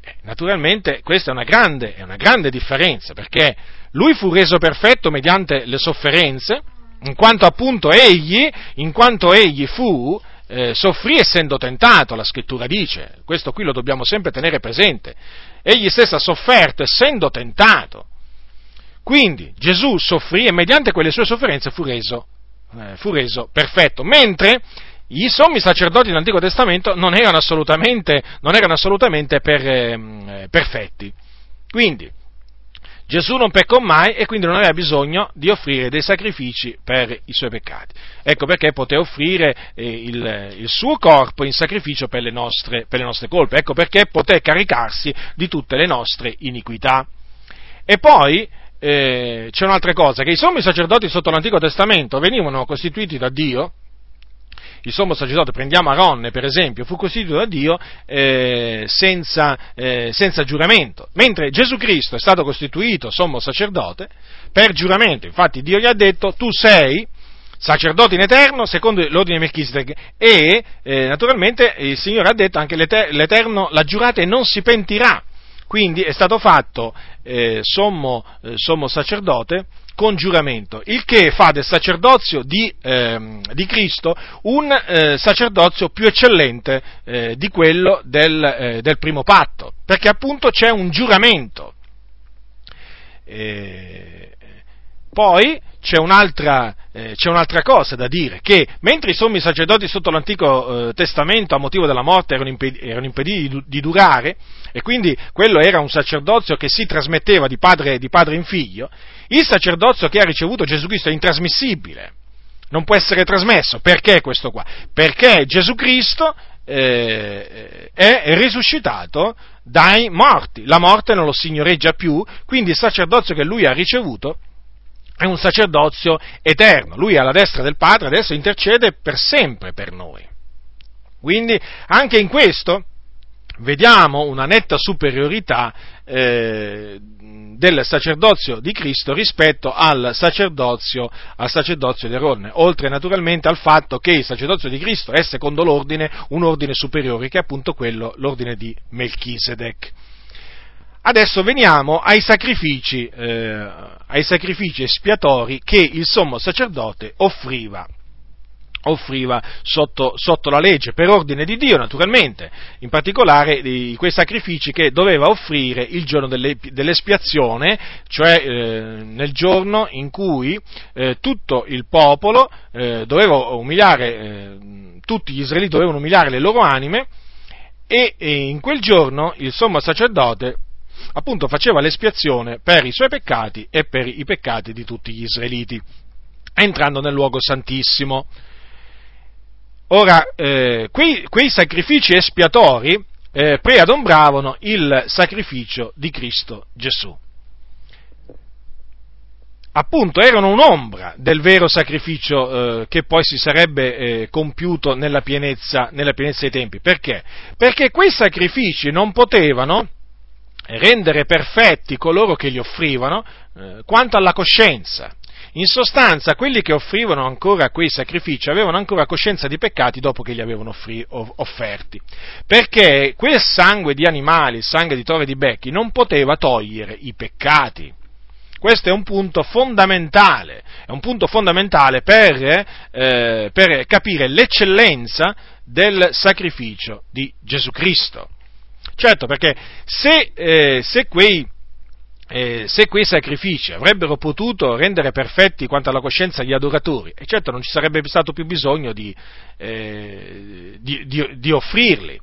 Eh, naturalmente questa è una, grande, è una grande differenza, perché lui fu reso perfetto mediante le sofferenze, in quanto appunto egli, in quanto egli fu, eh, soffrì essendo tentato, la scrittura dice, questo qui lo dobbiamo sempre tenere presente, egli stesso ha sofferto essendo tentato. Quindi Gesù soffrì e mediante quelle sue sofferenze fu reso, eh, fu reso perfetto, mentre i sommi sacerdoti dell'Antico Testamento non erano assolutamente, non erano assolutamente per, eh, perfetti. Quindi Gesù non peccò mai e quindi non aveva bisogno di offrire dei sacrifici per i suoi peccati. Ecco perché poté offrire eh, il, il, suo corpo in sacrificio per le, nostre, per le nostre colpe. Ecco perché poté caricarsi di tutte le nostre iniquità. E poi eh, c'è un'altra cosa, che i sommi sacerdoti sotto l'Antico Testamento venivano costituiti da Dio il sommo sacerdote, prendiamo Aronne per esempio, fu costituito da Dio eh, senza, eh, senza, giuramento, mentre Gesù Cristo è stato costituito sommo sacerdote per giuramento, infatti Dio gli ha detto tu sei sacerdote in eterno secondo l'ordine di Melchisedec. E eh, naturalmente il Signore ha detto anche l'Eterno l'ha giurato e non si pentirà, quindi è stato fatto eh, sommo, eh, sommo sacerdote con giuramento, il che fa del sacerdozio di, eh, di Cristo un eh, sacerdozio più eccellente eh, di quello del, eh, del, primo patto, perché appunto c'è un giuramento. poi c'è un'altra, eh, c'è un'altra, cosa da dire, che mentre i sommi sacerdoti sotto l'Antico eh, Testamento a motivo della morte erano, imped- erano impediti di, di, durare, e quindi quello era un sacerdozio che si trasmetteva di padre, di padre in figlio, il sacerdozio che ha ricevuto Gesù Cristo è intrasmissibile, non può essere trasmesso. Perché questo qua? Perché Gesù Cristo eh, è risuscitato dai morti, la morte non lo signoreggia più, quindi il sacerdozio che lui ha ricevuto è un sacerdozio eterno, lui è alla destra del Padre, adesso intercede per sempre per noi. Quindi anche in questo vediamo una netta superiorità eh, del sacerdozio di Cristo rispetto al sacerdozio, al sacerdozio di Aronne, oltre naturalmente al fatto che il sacerdozio di Cristo è secondo l'ordine un ordine superiore, che è appunto quello, l'ordine di Melchisedec. Adesso veniamo ai sacrifici, eh, ai sacrifici espiatori che il sommo sacerdote offriva offriva sotto, sotto, la legge, per ordine di Dio naturalmente, in particolare di quei sacrifici che doveva offrire il giorno delle, dell'espiazione, cioè eh, nel giorno in cui eh, tutto il popolo eh, doveva umiliare, eh, tutti gli israeliti dovevano umiliare le loro anime e, e in quel giorno il sommo sacerdote appunto faceva l'espiazione per i suoi peccati e per i peccati di tutti gli israeliti, entrando nel luogo santissimo. Ora, eh, quei, quei, sacrifici espiatori eh, preadombravano il sacrificio di Cristo Gesù. Appunto, erano un'ombra del vero sacrificio eh, che poi si sarebbe eh, compiuto nella pienezza, nella pienezza dei tempi. Perché? Perché quei sacrifici non potevano rendere perfetti coloro che li offrivano eh, quanto alla coscienza. In sostanza, quelli che offrivano ancora quei sacrifici avevano ancora coscienza di peccati dopo che li avevano offri, offerti, perché quel sangue di animali, il sangue di torre di becchi, non poteva togliere i peccati. Questo è un punto fondamentale, è un punto fondamentale per, eh, per capire l'eccellenza del sacrificio di Gesù Cristo. Certo, perché se, eh, se, quei, eh, se, quei, sacrifici avrebbero potuto rendere perfetti quanto alla coscienza gli adoratori, e certo non ci sarebbe stato più bisogno di, eh, di, di, di offrirli.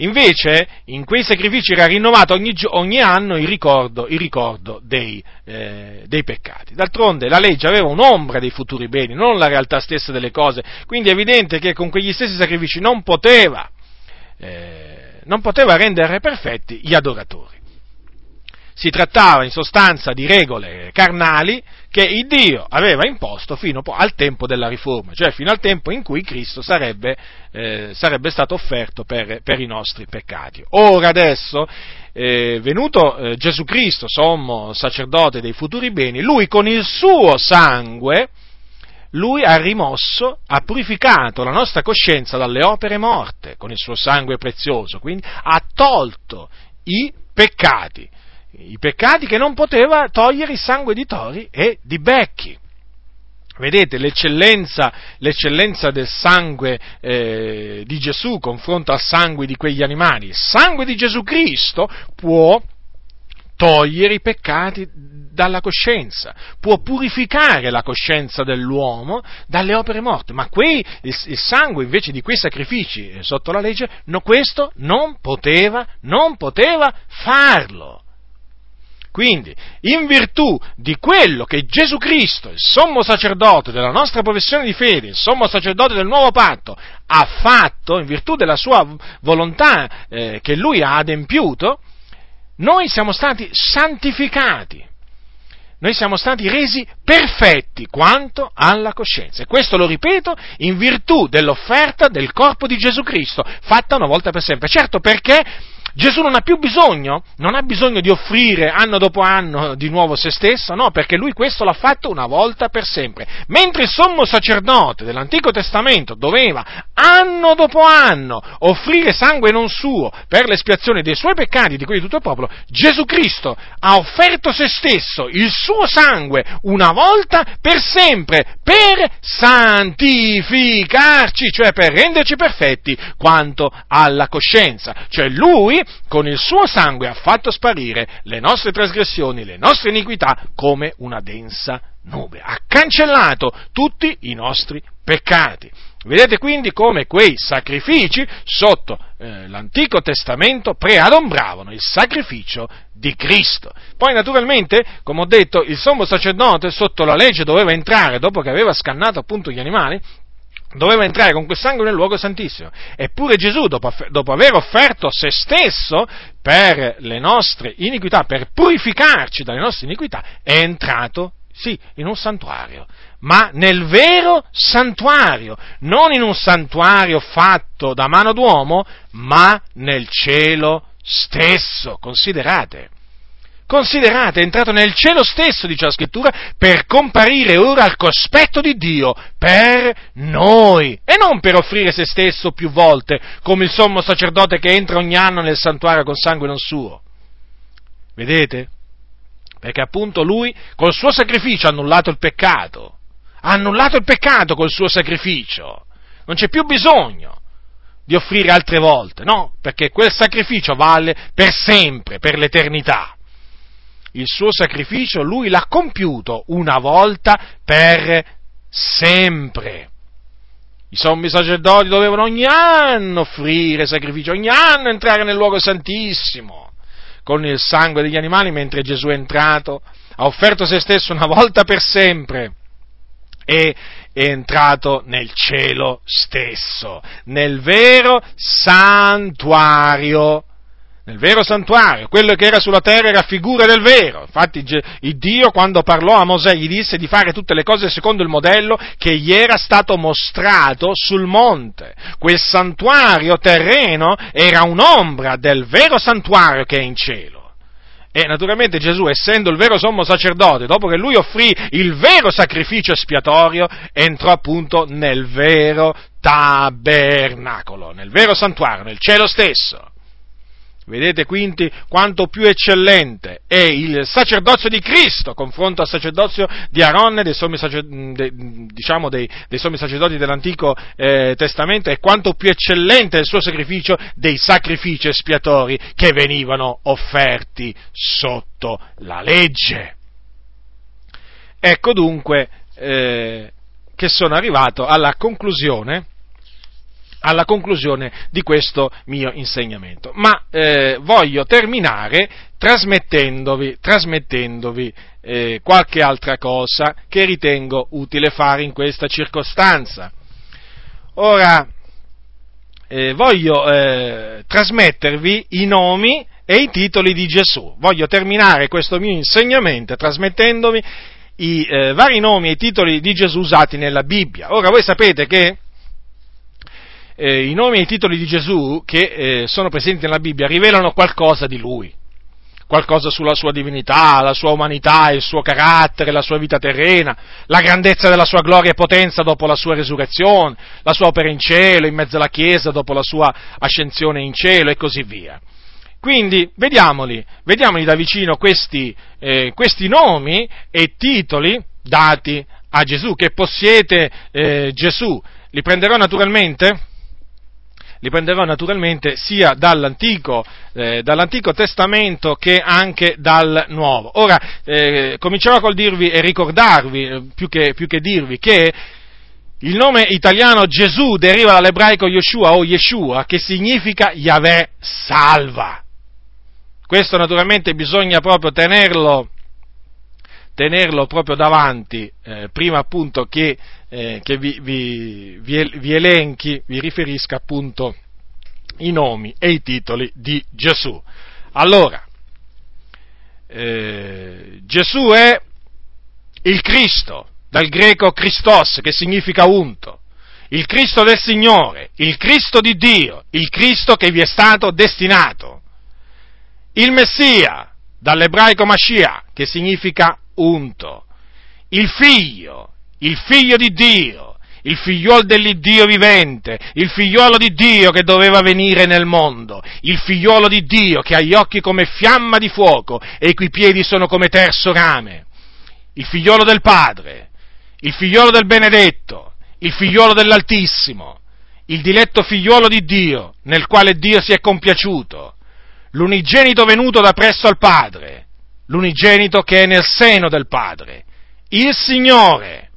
Invece, in quei sacrifici era rinnovato ogni, ogni anno il ricordo, il ricordo dei, eh, dei, peccati. D'altronde la legge aveva un'ombra dei futuri beni, non la realtà stessa delle cose, quindi è evidente che con quegli stessi sacrifici non poteva eh, non poteva rendere perfetti gli adoratori. Si trattava in sostanza di regole carnali che il Dio aveva imposto fino al tempo della riforma, cioè fino al tempo in cui Cristo sarebbe, eh, sarebbe stato offerto per, per, i nostri peccati. Ora adesso, eh, venuto eh, Gesù Cristo, sommo sacerdote dei futuri beni, lui con il suo sangue, lui ha rimosso, ha purificato la nostra coscienza dalle opere morte con il suo sangue prezioso, quindi ha tolto i peccati, i peccati che non poteva togliere il sangue di tori e di becchi. Vedete l'eccellenza, l'eccellenza del sangue eh, di Gesù confronto al sangue di quegli animali. Il sangue di Gesù Cristo può togliere i peccati dalla coscienza, può purificare la coscienza dell'uomo dalle opere morte, ma quei, il, il, sangue invece di quei sacrifici eh, sotto la legge, no, questo non poteva, non poteva farlo. Quindi, in virtù di quello che Gesù Cristo, il sommo sacerdote della nostra professione di fede, il sommo sacerdote del nuovo patto, ha fatto, in virtù della sua volontà eh, che lui ha adempiuto, noi siamo stati santificati, noi siamo stati resi perfetti quanto alla coscienza. E questo lo ripeto in virtù dell'offerta del corpo di Gesù Cristo, fatta una volta per sempre. Certo perché Gesù non ha più bisogno, non ha bisogno di offrire anno dopo anno di nuovo se stesso, no, perché lui questo l'ha fatto una volta per sempre. Mentre il sommo sacerdote dell'Antico Testamento doveva anno dopo anno offrire sangue non suo per l'espiazione dei suoi peccati di quelli di tutto il popolo, Gesù Cristo ha offerto se stesso, il suo sangue, una volta per sempre, per santificarci, cioè per renderci perfetti quanto alla coscienza. Cioè lui con il suo sangue ha fatto sparire le nostre trasgressioni, le nostre iniquità come una densa nube. Ha cancellato tutti i nostri peccati. Vedete quindi come quei sacrifici sotto eh, l'Antico Testamento preadombravano il sacrificio di Cristo. Poi naturalmente, come ho detto, il sommo sacerdote sotto la legge doveva entrare dopo che aveva scannato appunto gli animali doveva entrare con quel sangue nel luogo santissimo. Eppure Gesù, dopo, dopo, aver offerto se stesso per le nostre iniquità, per purificarci dalle nostre iniquità, è entrato, sì, in un santuario, ma nel vero santuario, non in un santuario fatto da mano d'uomo, ma nel cielo stesso. Considerate. Considerate, è entrato nel cielo stesso, dice la scrittura, per comparire ora al cospetto di Dio per noi e non per offrire se stesso più volte, come il sommo sacerdote che entra ogni anno nel santuario con sangue non suo. Vedete? Perché appunto lui col suo sacrificio ha annullato il peccato. Ha annullato il peccato col suo sacrificio. Non c'è più bisogno di offrire altre volte, no? Perché quel sacrificio vale per sempre, per l'eternità. Il suo sacrificio lui l'ha compiuto una volta per sempre. I sommi sacerdoti dovevano ogni anno offrire sacrificio, ogni anno entrare nel luogo santissimo con il sangue degli animali, mentre Gesù è entrato, ha offerto se stesso una volta per sempre e è entrato nel cielo stesso, nel vero santuario nel vero santuario, quello che era sulla terra era figura del vero. Infatti il Dio quando parlò a Mosè gli disse di fare tutte le cose secondo il modello che gli era stato mostrato sul monte. Quel santuario terreno era un'ombra del vero santuario che è in cielo. E naturalmente Gesù, essendo il vero sommo sacerdote, dopo che lui offrì il vero sacrificio espiatorio, entrò appunto nel vero tabernacolo, nel vero santuario, nel cielo stesso. Vedete quindi quanto più eccellente è il sacerdozio di Cristo confronto al sacerdozio di Aaron, dei sommi, de, diciamo dei, dei sommi sacerdoti dell'Antico eh, Testamento, e quanto più eccellente è il suo sacrificio dei sacrifici espiatori che venivano offerti sotto la legge. Ecco dunque eh, che sono arrivato alla conclusione alla conclusione di questo mio insegnamento. Ma eh, voglio terminare trasmettendovi, trasmettendovi eh, qualche altra cosa che ritengo utile fare in questa circostanza. Ora, eh, voglio eh, trasmettervi i nomi e i titoli di Gesù. Voglio terminare questo mio insegnamento trasmettendovi i eh, vari nomi e i titoli di Gesù usati nella Bibbia. Ora, voi sapete che eh, i nomi e i titoli di Gesù che eh, sono presenti nella Bibbia rivelano qualcosa di lui, qualcosa sulla sua divinità, la sua umanità, il suo carattere, la sua vita terrena, la grandezza della sua gloria e potenza dopo la sua resurrezione, la sua opera in cielo, in mezzo alla Chiesa dopo la sua ascensione in cielo e così via. Quindi vediamoli, vediamoli da vicino questi, eh, questi nomi e titoli dati a Gesù, che possiede eh, Gesù. Li prenderò naturalmente li prenderò naturalmente sia dall'Antico, eh, dall'Antico Testamento che anche dal Nuovo. Ora, eh, comincerò col dirvi e ricordarvi, eh, più che, più che dirvi, che il nome italiano Gesù deriva dall'ebraico Yeshua o Yeshua, che significa Yahweh salva. Questo naturalmente bisogna proprio tenerlo, tenerlo proprio davanti, eh, prima appunto che eh, che vi, vi, vi, elenchi, vi riferisca appunto i nomi e i titoli di Gesù. Allora, eh, Gesù è il Cristo, dal greco Christos, che significa unto, il Cristo del Signore, il Cristo di Dio, il Cristo che vi è stato destinato, il Messia, dall'ebraico Mashiach, che significa unto, il Figlio, il figlio di Dio, il figliuolo dell'Iddio vivente, il figliuolo di Dio che doveva venire nel mondo, il figliuolo di Dio che ha gli occhi come fiamma di fuoco e i cui piedi sono come terzo rame, il figliuolo del Padre, il figliuolo del Benedetto, il figliuolo dell'Altissimo, il diletto figliuolo di Dio, nel quale Dio si è compiaciuto, l'unigenito venuto da presso al Padre, l'unigenito che è nel seno del Padre, il Signore,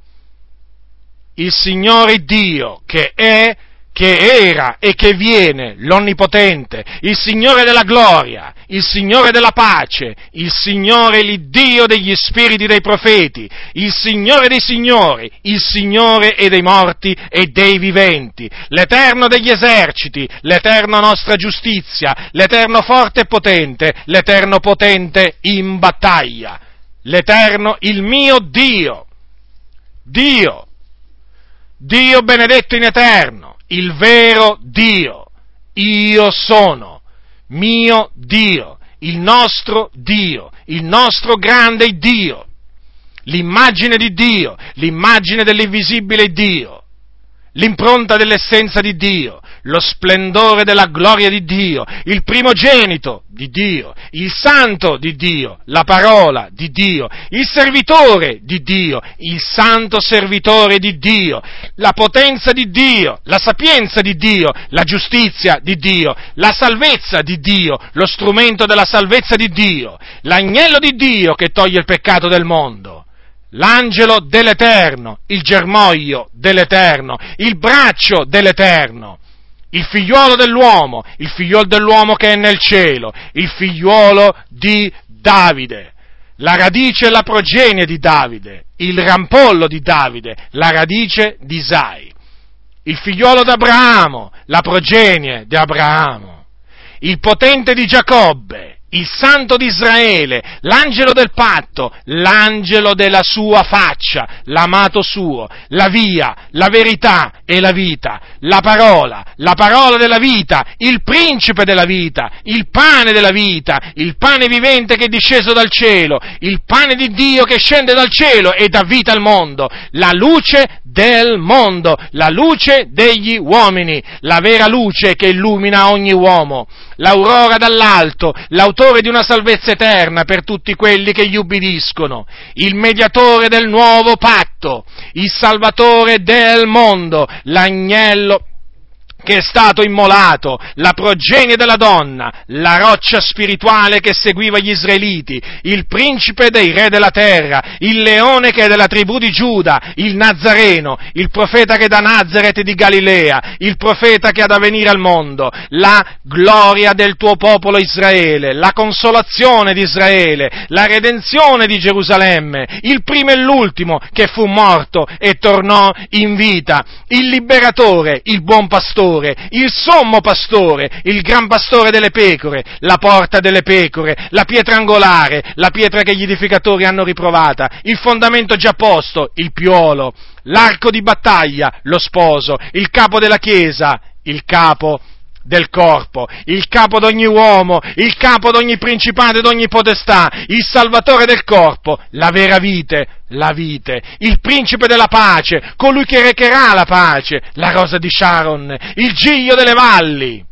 il Signore Dio che è, che era e che viene, l'Onnipotente, il Signore della gloria, il Signore della pace, il Signore l'Iddio degli spiriti dei profeti, il Signore dei signori, il Signore e dei morti e dei viventi, l'Eterno degli eserciti, l'Eterno nostra giustizia, l'Eterno forte e potente, l'Eterno potente in battaglia, l'Eterno il mio Dio. Dio, Dio benedetto in eterno, il vero Dio. Io sono, mio Dio, il nostro Dio, il nostro grande Dio, l'immagine di Dio, l'immagine dell'invisibile Dio, l'impronta dell'essenza di Dio, lo splendore della gloria di Dio, il primogenito di Dio, il santo di Dio, la parola di Dio, il servitore di Dio, il santo servitore di Dio, la potenza di Dio, la sapienza di Dio, la giustizia di Dio, la salvezza di Dio, lo strumento della salvezza di Dio, l'agnello di Dio che toglie il peccato del mondo l'angelo dell'Eterno, il germoglio dell'Eterno, il braccio dell'Eterno, il figliuolo dell'uomo, il figliuolo dell'uomo che è nel cielo, il figliuolo di Davide, la radice e la progenie di Davide, il rampollo di Davide, la radice di Isai, il figliuolo d'Abramo, la progenie di Abramo, il potente di Giacobbe, il santo di Israele, l'angelo del patto, l'angelo della sua faccia, l'amato suo, la via, la verità e la vita, la parola, la parola della vita, il principe della vita, il pane della vita, il pane vivente che è disceso dal cielo, il pane di Dio che scende dal cielo e dà vita al mondo, la luce del mondo, la luce degli uomini, la vera luce che illumina ogni uomo l'aurora dall'alto, l'autore di una salvezza eterna per tutti quelli che gli ubbidiscono, il mediatore del nuovo patto, il salvatore del mondo, l'agnello che è stato immolato, la progenie della donna, la roccia spirituale che seguiva gli israeliti, il principe dei re della terra, il leone che è della tribù di Giuda, il Nazareno, il profeta che è da Nazaret di Galilea, il profeta che ha da venire al mondo, la gloria del tuo popolo Israele, la consolazione di Israele, la redenzione di Gerusalemme, il primo e l'ultimo che fu morto e tornò in vita, il liberatore, il buon pastore, pastore, il sommo pastore, il gran pastore delle pecore, la porta delle pecore, la pietra angolare, la pietra che gli edificatori hanno riprovata, il fondamento già posto, il piolo, l'arco di battaglia, lo sposo, il capo della chiesa, il capo del corpo, il capo d'ogni uomo, il capo d'ogni principato d'ogni potestà, il salvatore del corpo, la vera vite, la vite, il principe della pace, colui che recherà la pace, la rosa di Sharon, il giglio delle valli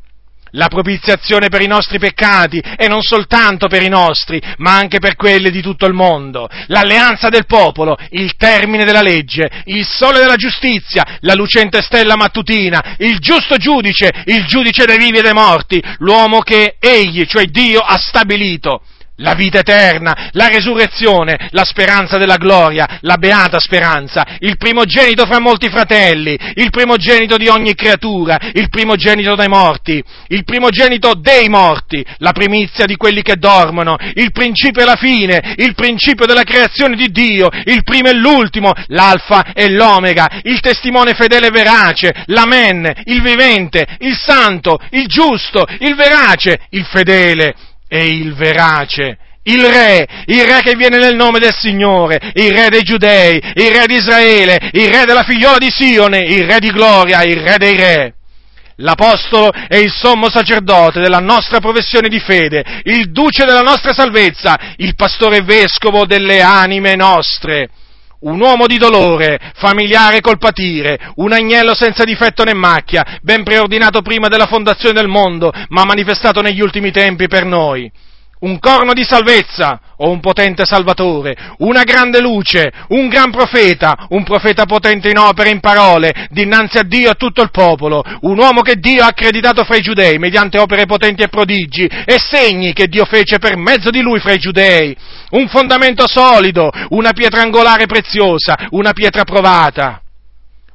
la propiziazione per i nostri peccati e non soltanto per i nostri, ma anche per quelli di tutto il mondo, l'alleanza del popolo, il termine della legge, il sole della giustizia, la lucente stella mattutina, il giusto giudice, il giudice dei vivi e dei morti, l'uomo che egli, cioè Dio, ha stabilito la vita eterna, la resurrezione, la speranza della gloria, la beata speranza, il primogenito fra molti fratelli, il primogenito di ogni creatura, il primogenito dei morti, il primogenito dei morti, la primizia di quelli che dormono, il principio e la fine, il principio della creazione di Dio, il primo e l'ultimo, l'alfa e l'omega, il testimone fedele e verace, l'amen, il vivente, il santo, il giusto, il verace, il fedele, e il verace, il re, il re che viene nel nome del Signore, il re dei giudei, il re di Israele, il re della figliola di Sione, il re di gloria, il re dei re. L'Apostolo è il sommo sacerdote della nostra professione di fede, il duce della nostra salvezza, il pastore vescovo delle anime nostre un uomo di dolore, familiare col patire, un agnello senza difetto né macchia, ben preordinato prima della fondazione del mondo, ma manifestato negli ultimi tempi per noi un corno di salvezza o un potente salvatore, una grande luce, un gran profeta, un profeta potente in opere e in parole, dinanzi a Dio e a tutto il popolo, un uomo che Dio ha accreditato fra i giudei mediante opere potenti e prodigi e segni che Dio fece per mezzo di lui fra i giudei, un fondamento solido, una pietra angolare preziosa, una pietra provata,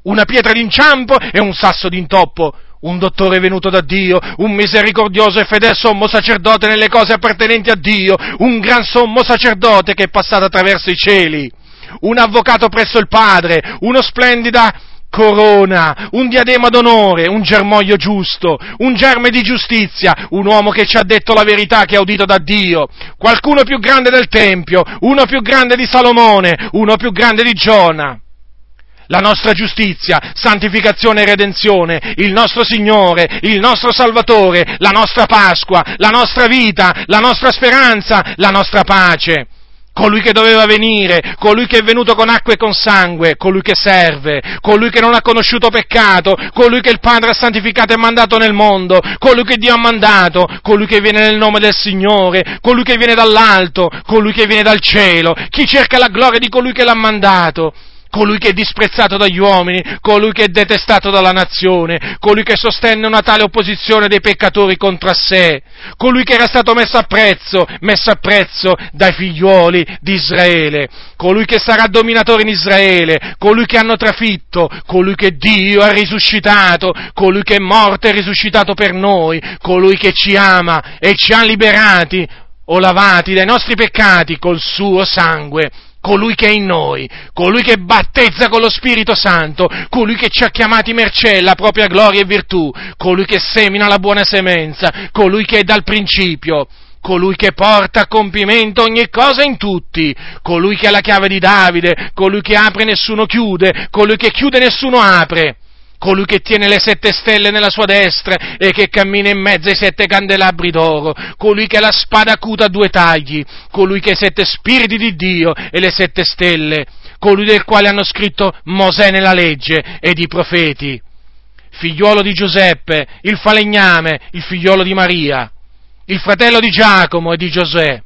una pietra d'inciampo e un sasso d'intoppo, un dottore venuto da Dio, un misericordioso e fedele sommo sacerdote nelle cose appartenenti a Dio, un gran sommo sacerdote che è passato attraverso i cieli, un avvocato presso il Padre, uno splendida corona, un diadema d'onore, un germoglio giusto, un germe di giustizia, un uomo che ci ha detto la verità che ha udito da Dio, qualcuno più grande del Tempio, uno più grande di Salomone, uno più grande di Giona la nostra giustizia, santificazione e redenzione, il nostro Signore, il nostro Salvatore, la nostra Pasqua, la nostra vita, la nostra speranza, la nostra pace. colui che doveva venire, colui che è venuto con acqua e con sangue, colui che serve, colui che non ha conosciuto peccato, colui che il Padre ha santificato e mandato nel mondo, colui che Dio ha mandato, colui che viene nel nome del Signore, colui che viene dall'alto, colui che viene dal cielo, chi cerca la gloria di colui che l'ha mandato colui che è disprezzato dagli uomini, colui che è detestato dalla nazione, colui che sostenne una tale opposizione dei peccatori contro a sé, colui che era stato messo a prezzo, messo a prezzo dai figliuoli di Israele, colui che sarà dominatore in Israele, colui che hanno trafitto, colui che Dio ha risuscitato, colui che è morto e risuscitato per noi, colui che ci ama e ci ha liberati o lavati dai nostri peccati col suo sangue colui che è in noi, colui che battezza con lo Spirito Santo, colui che ci ha chiamati mercè, la propria gloria e virtù, colui che semina la buona semenza, colui che è dal principio, colui che porta a compimento ogni cosa in tutti, colui che ha la chiave di Davide, colui che apre nessuno chiude, colui che chiude nessuno apre colui che tiene le sette stelle nella sua destra e che cammina in mezzo ai sette candelabri d'oro, colui che ha la spada acuta a due tagli, colui che ha i sette spiriti di Dio e le sette stelle, colui del quale hanno scritto Mosè nella legge ed i profeti, figliuolo di Giuseppe, il falegname, il figliuolo di Maria, il fratello di Giacomo e di Giosè,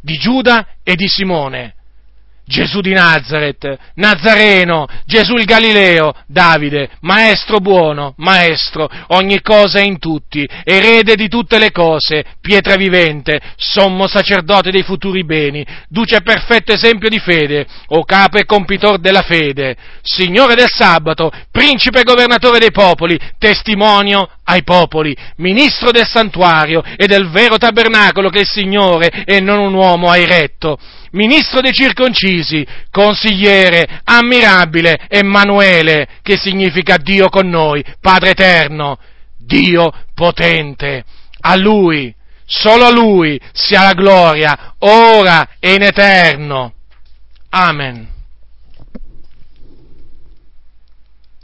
di Giuda e di Simone, Gesù di Nazareth, Nazareno, Gesù il Galileo, Davide, maestro buono, maestro, ogni cosa in tutti, erede di tutte le cose, pietra vivente, sommo sacerdote dei futuri beni, duce perfetto esempio di fede, o capo e compitor della fede, signore del sabato, principe e governatore dei popoli, testimonio ai popoli, ministro del santuario e del vero tabernacolo che il Signore e non un uomo ha eretto ministro dei circoncisi, consigliere, ammirabile, Emanuele, che significa Dio con noi, Padre eterno, Dio potente. A Lui, solo a Lui sia la gloria, ora e in eterno. Amen.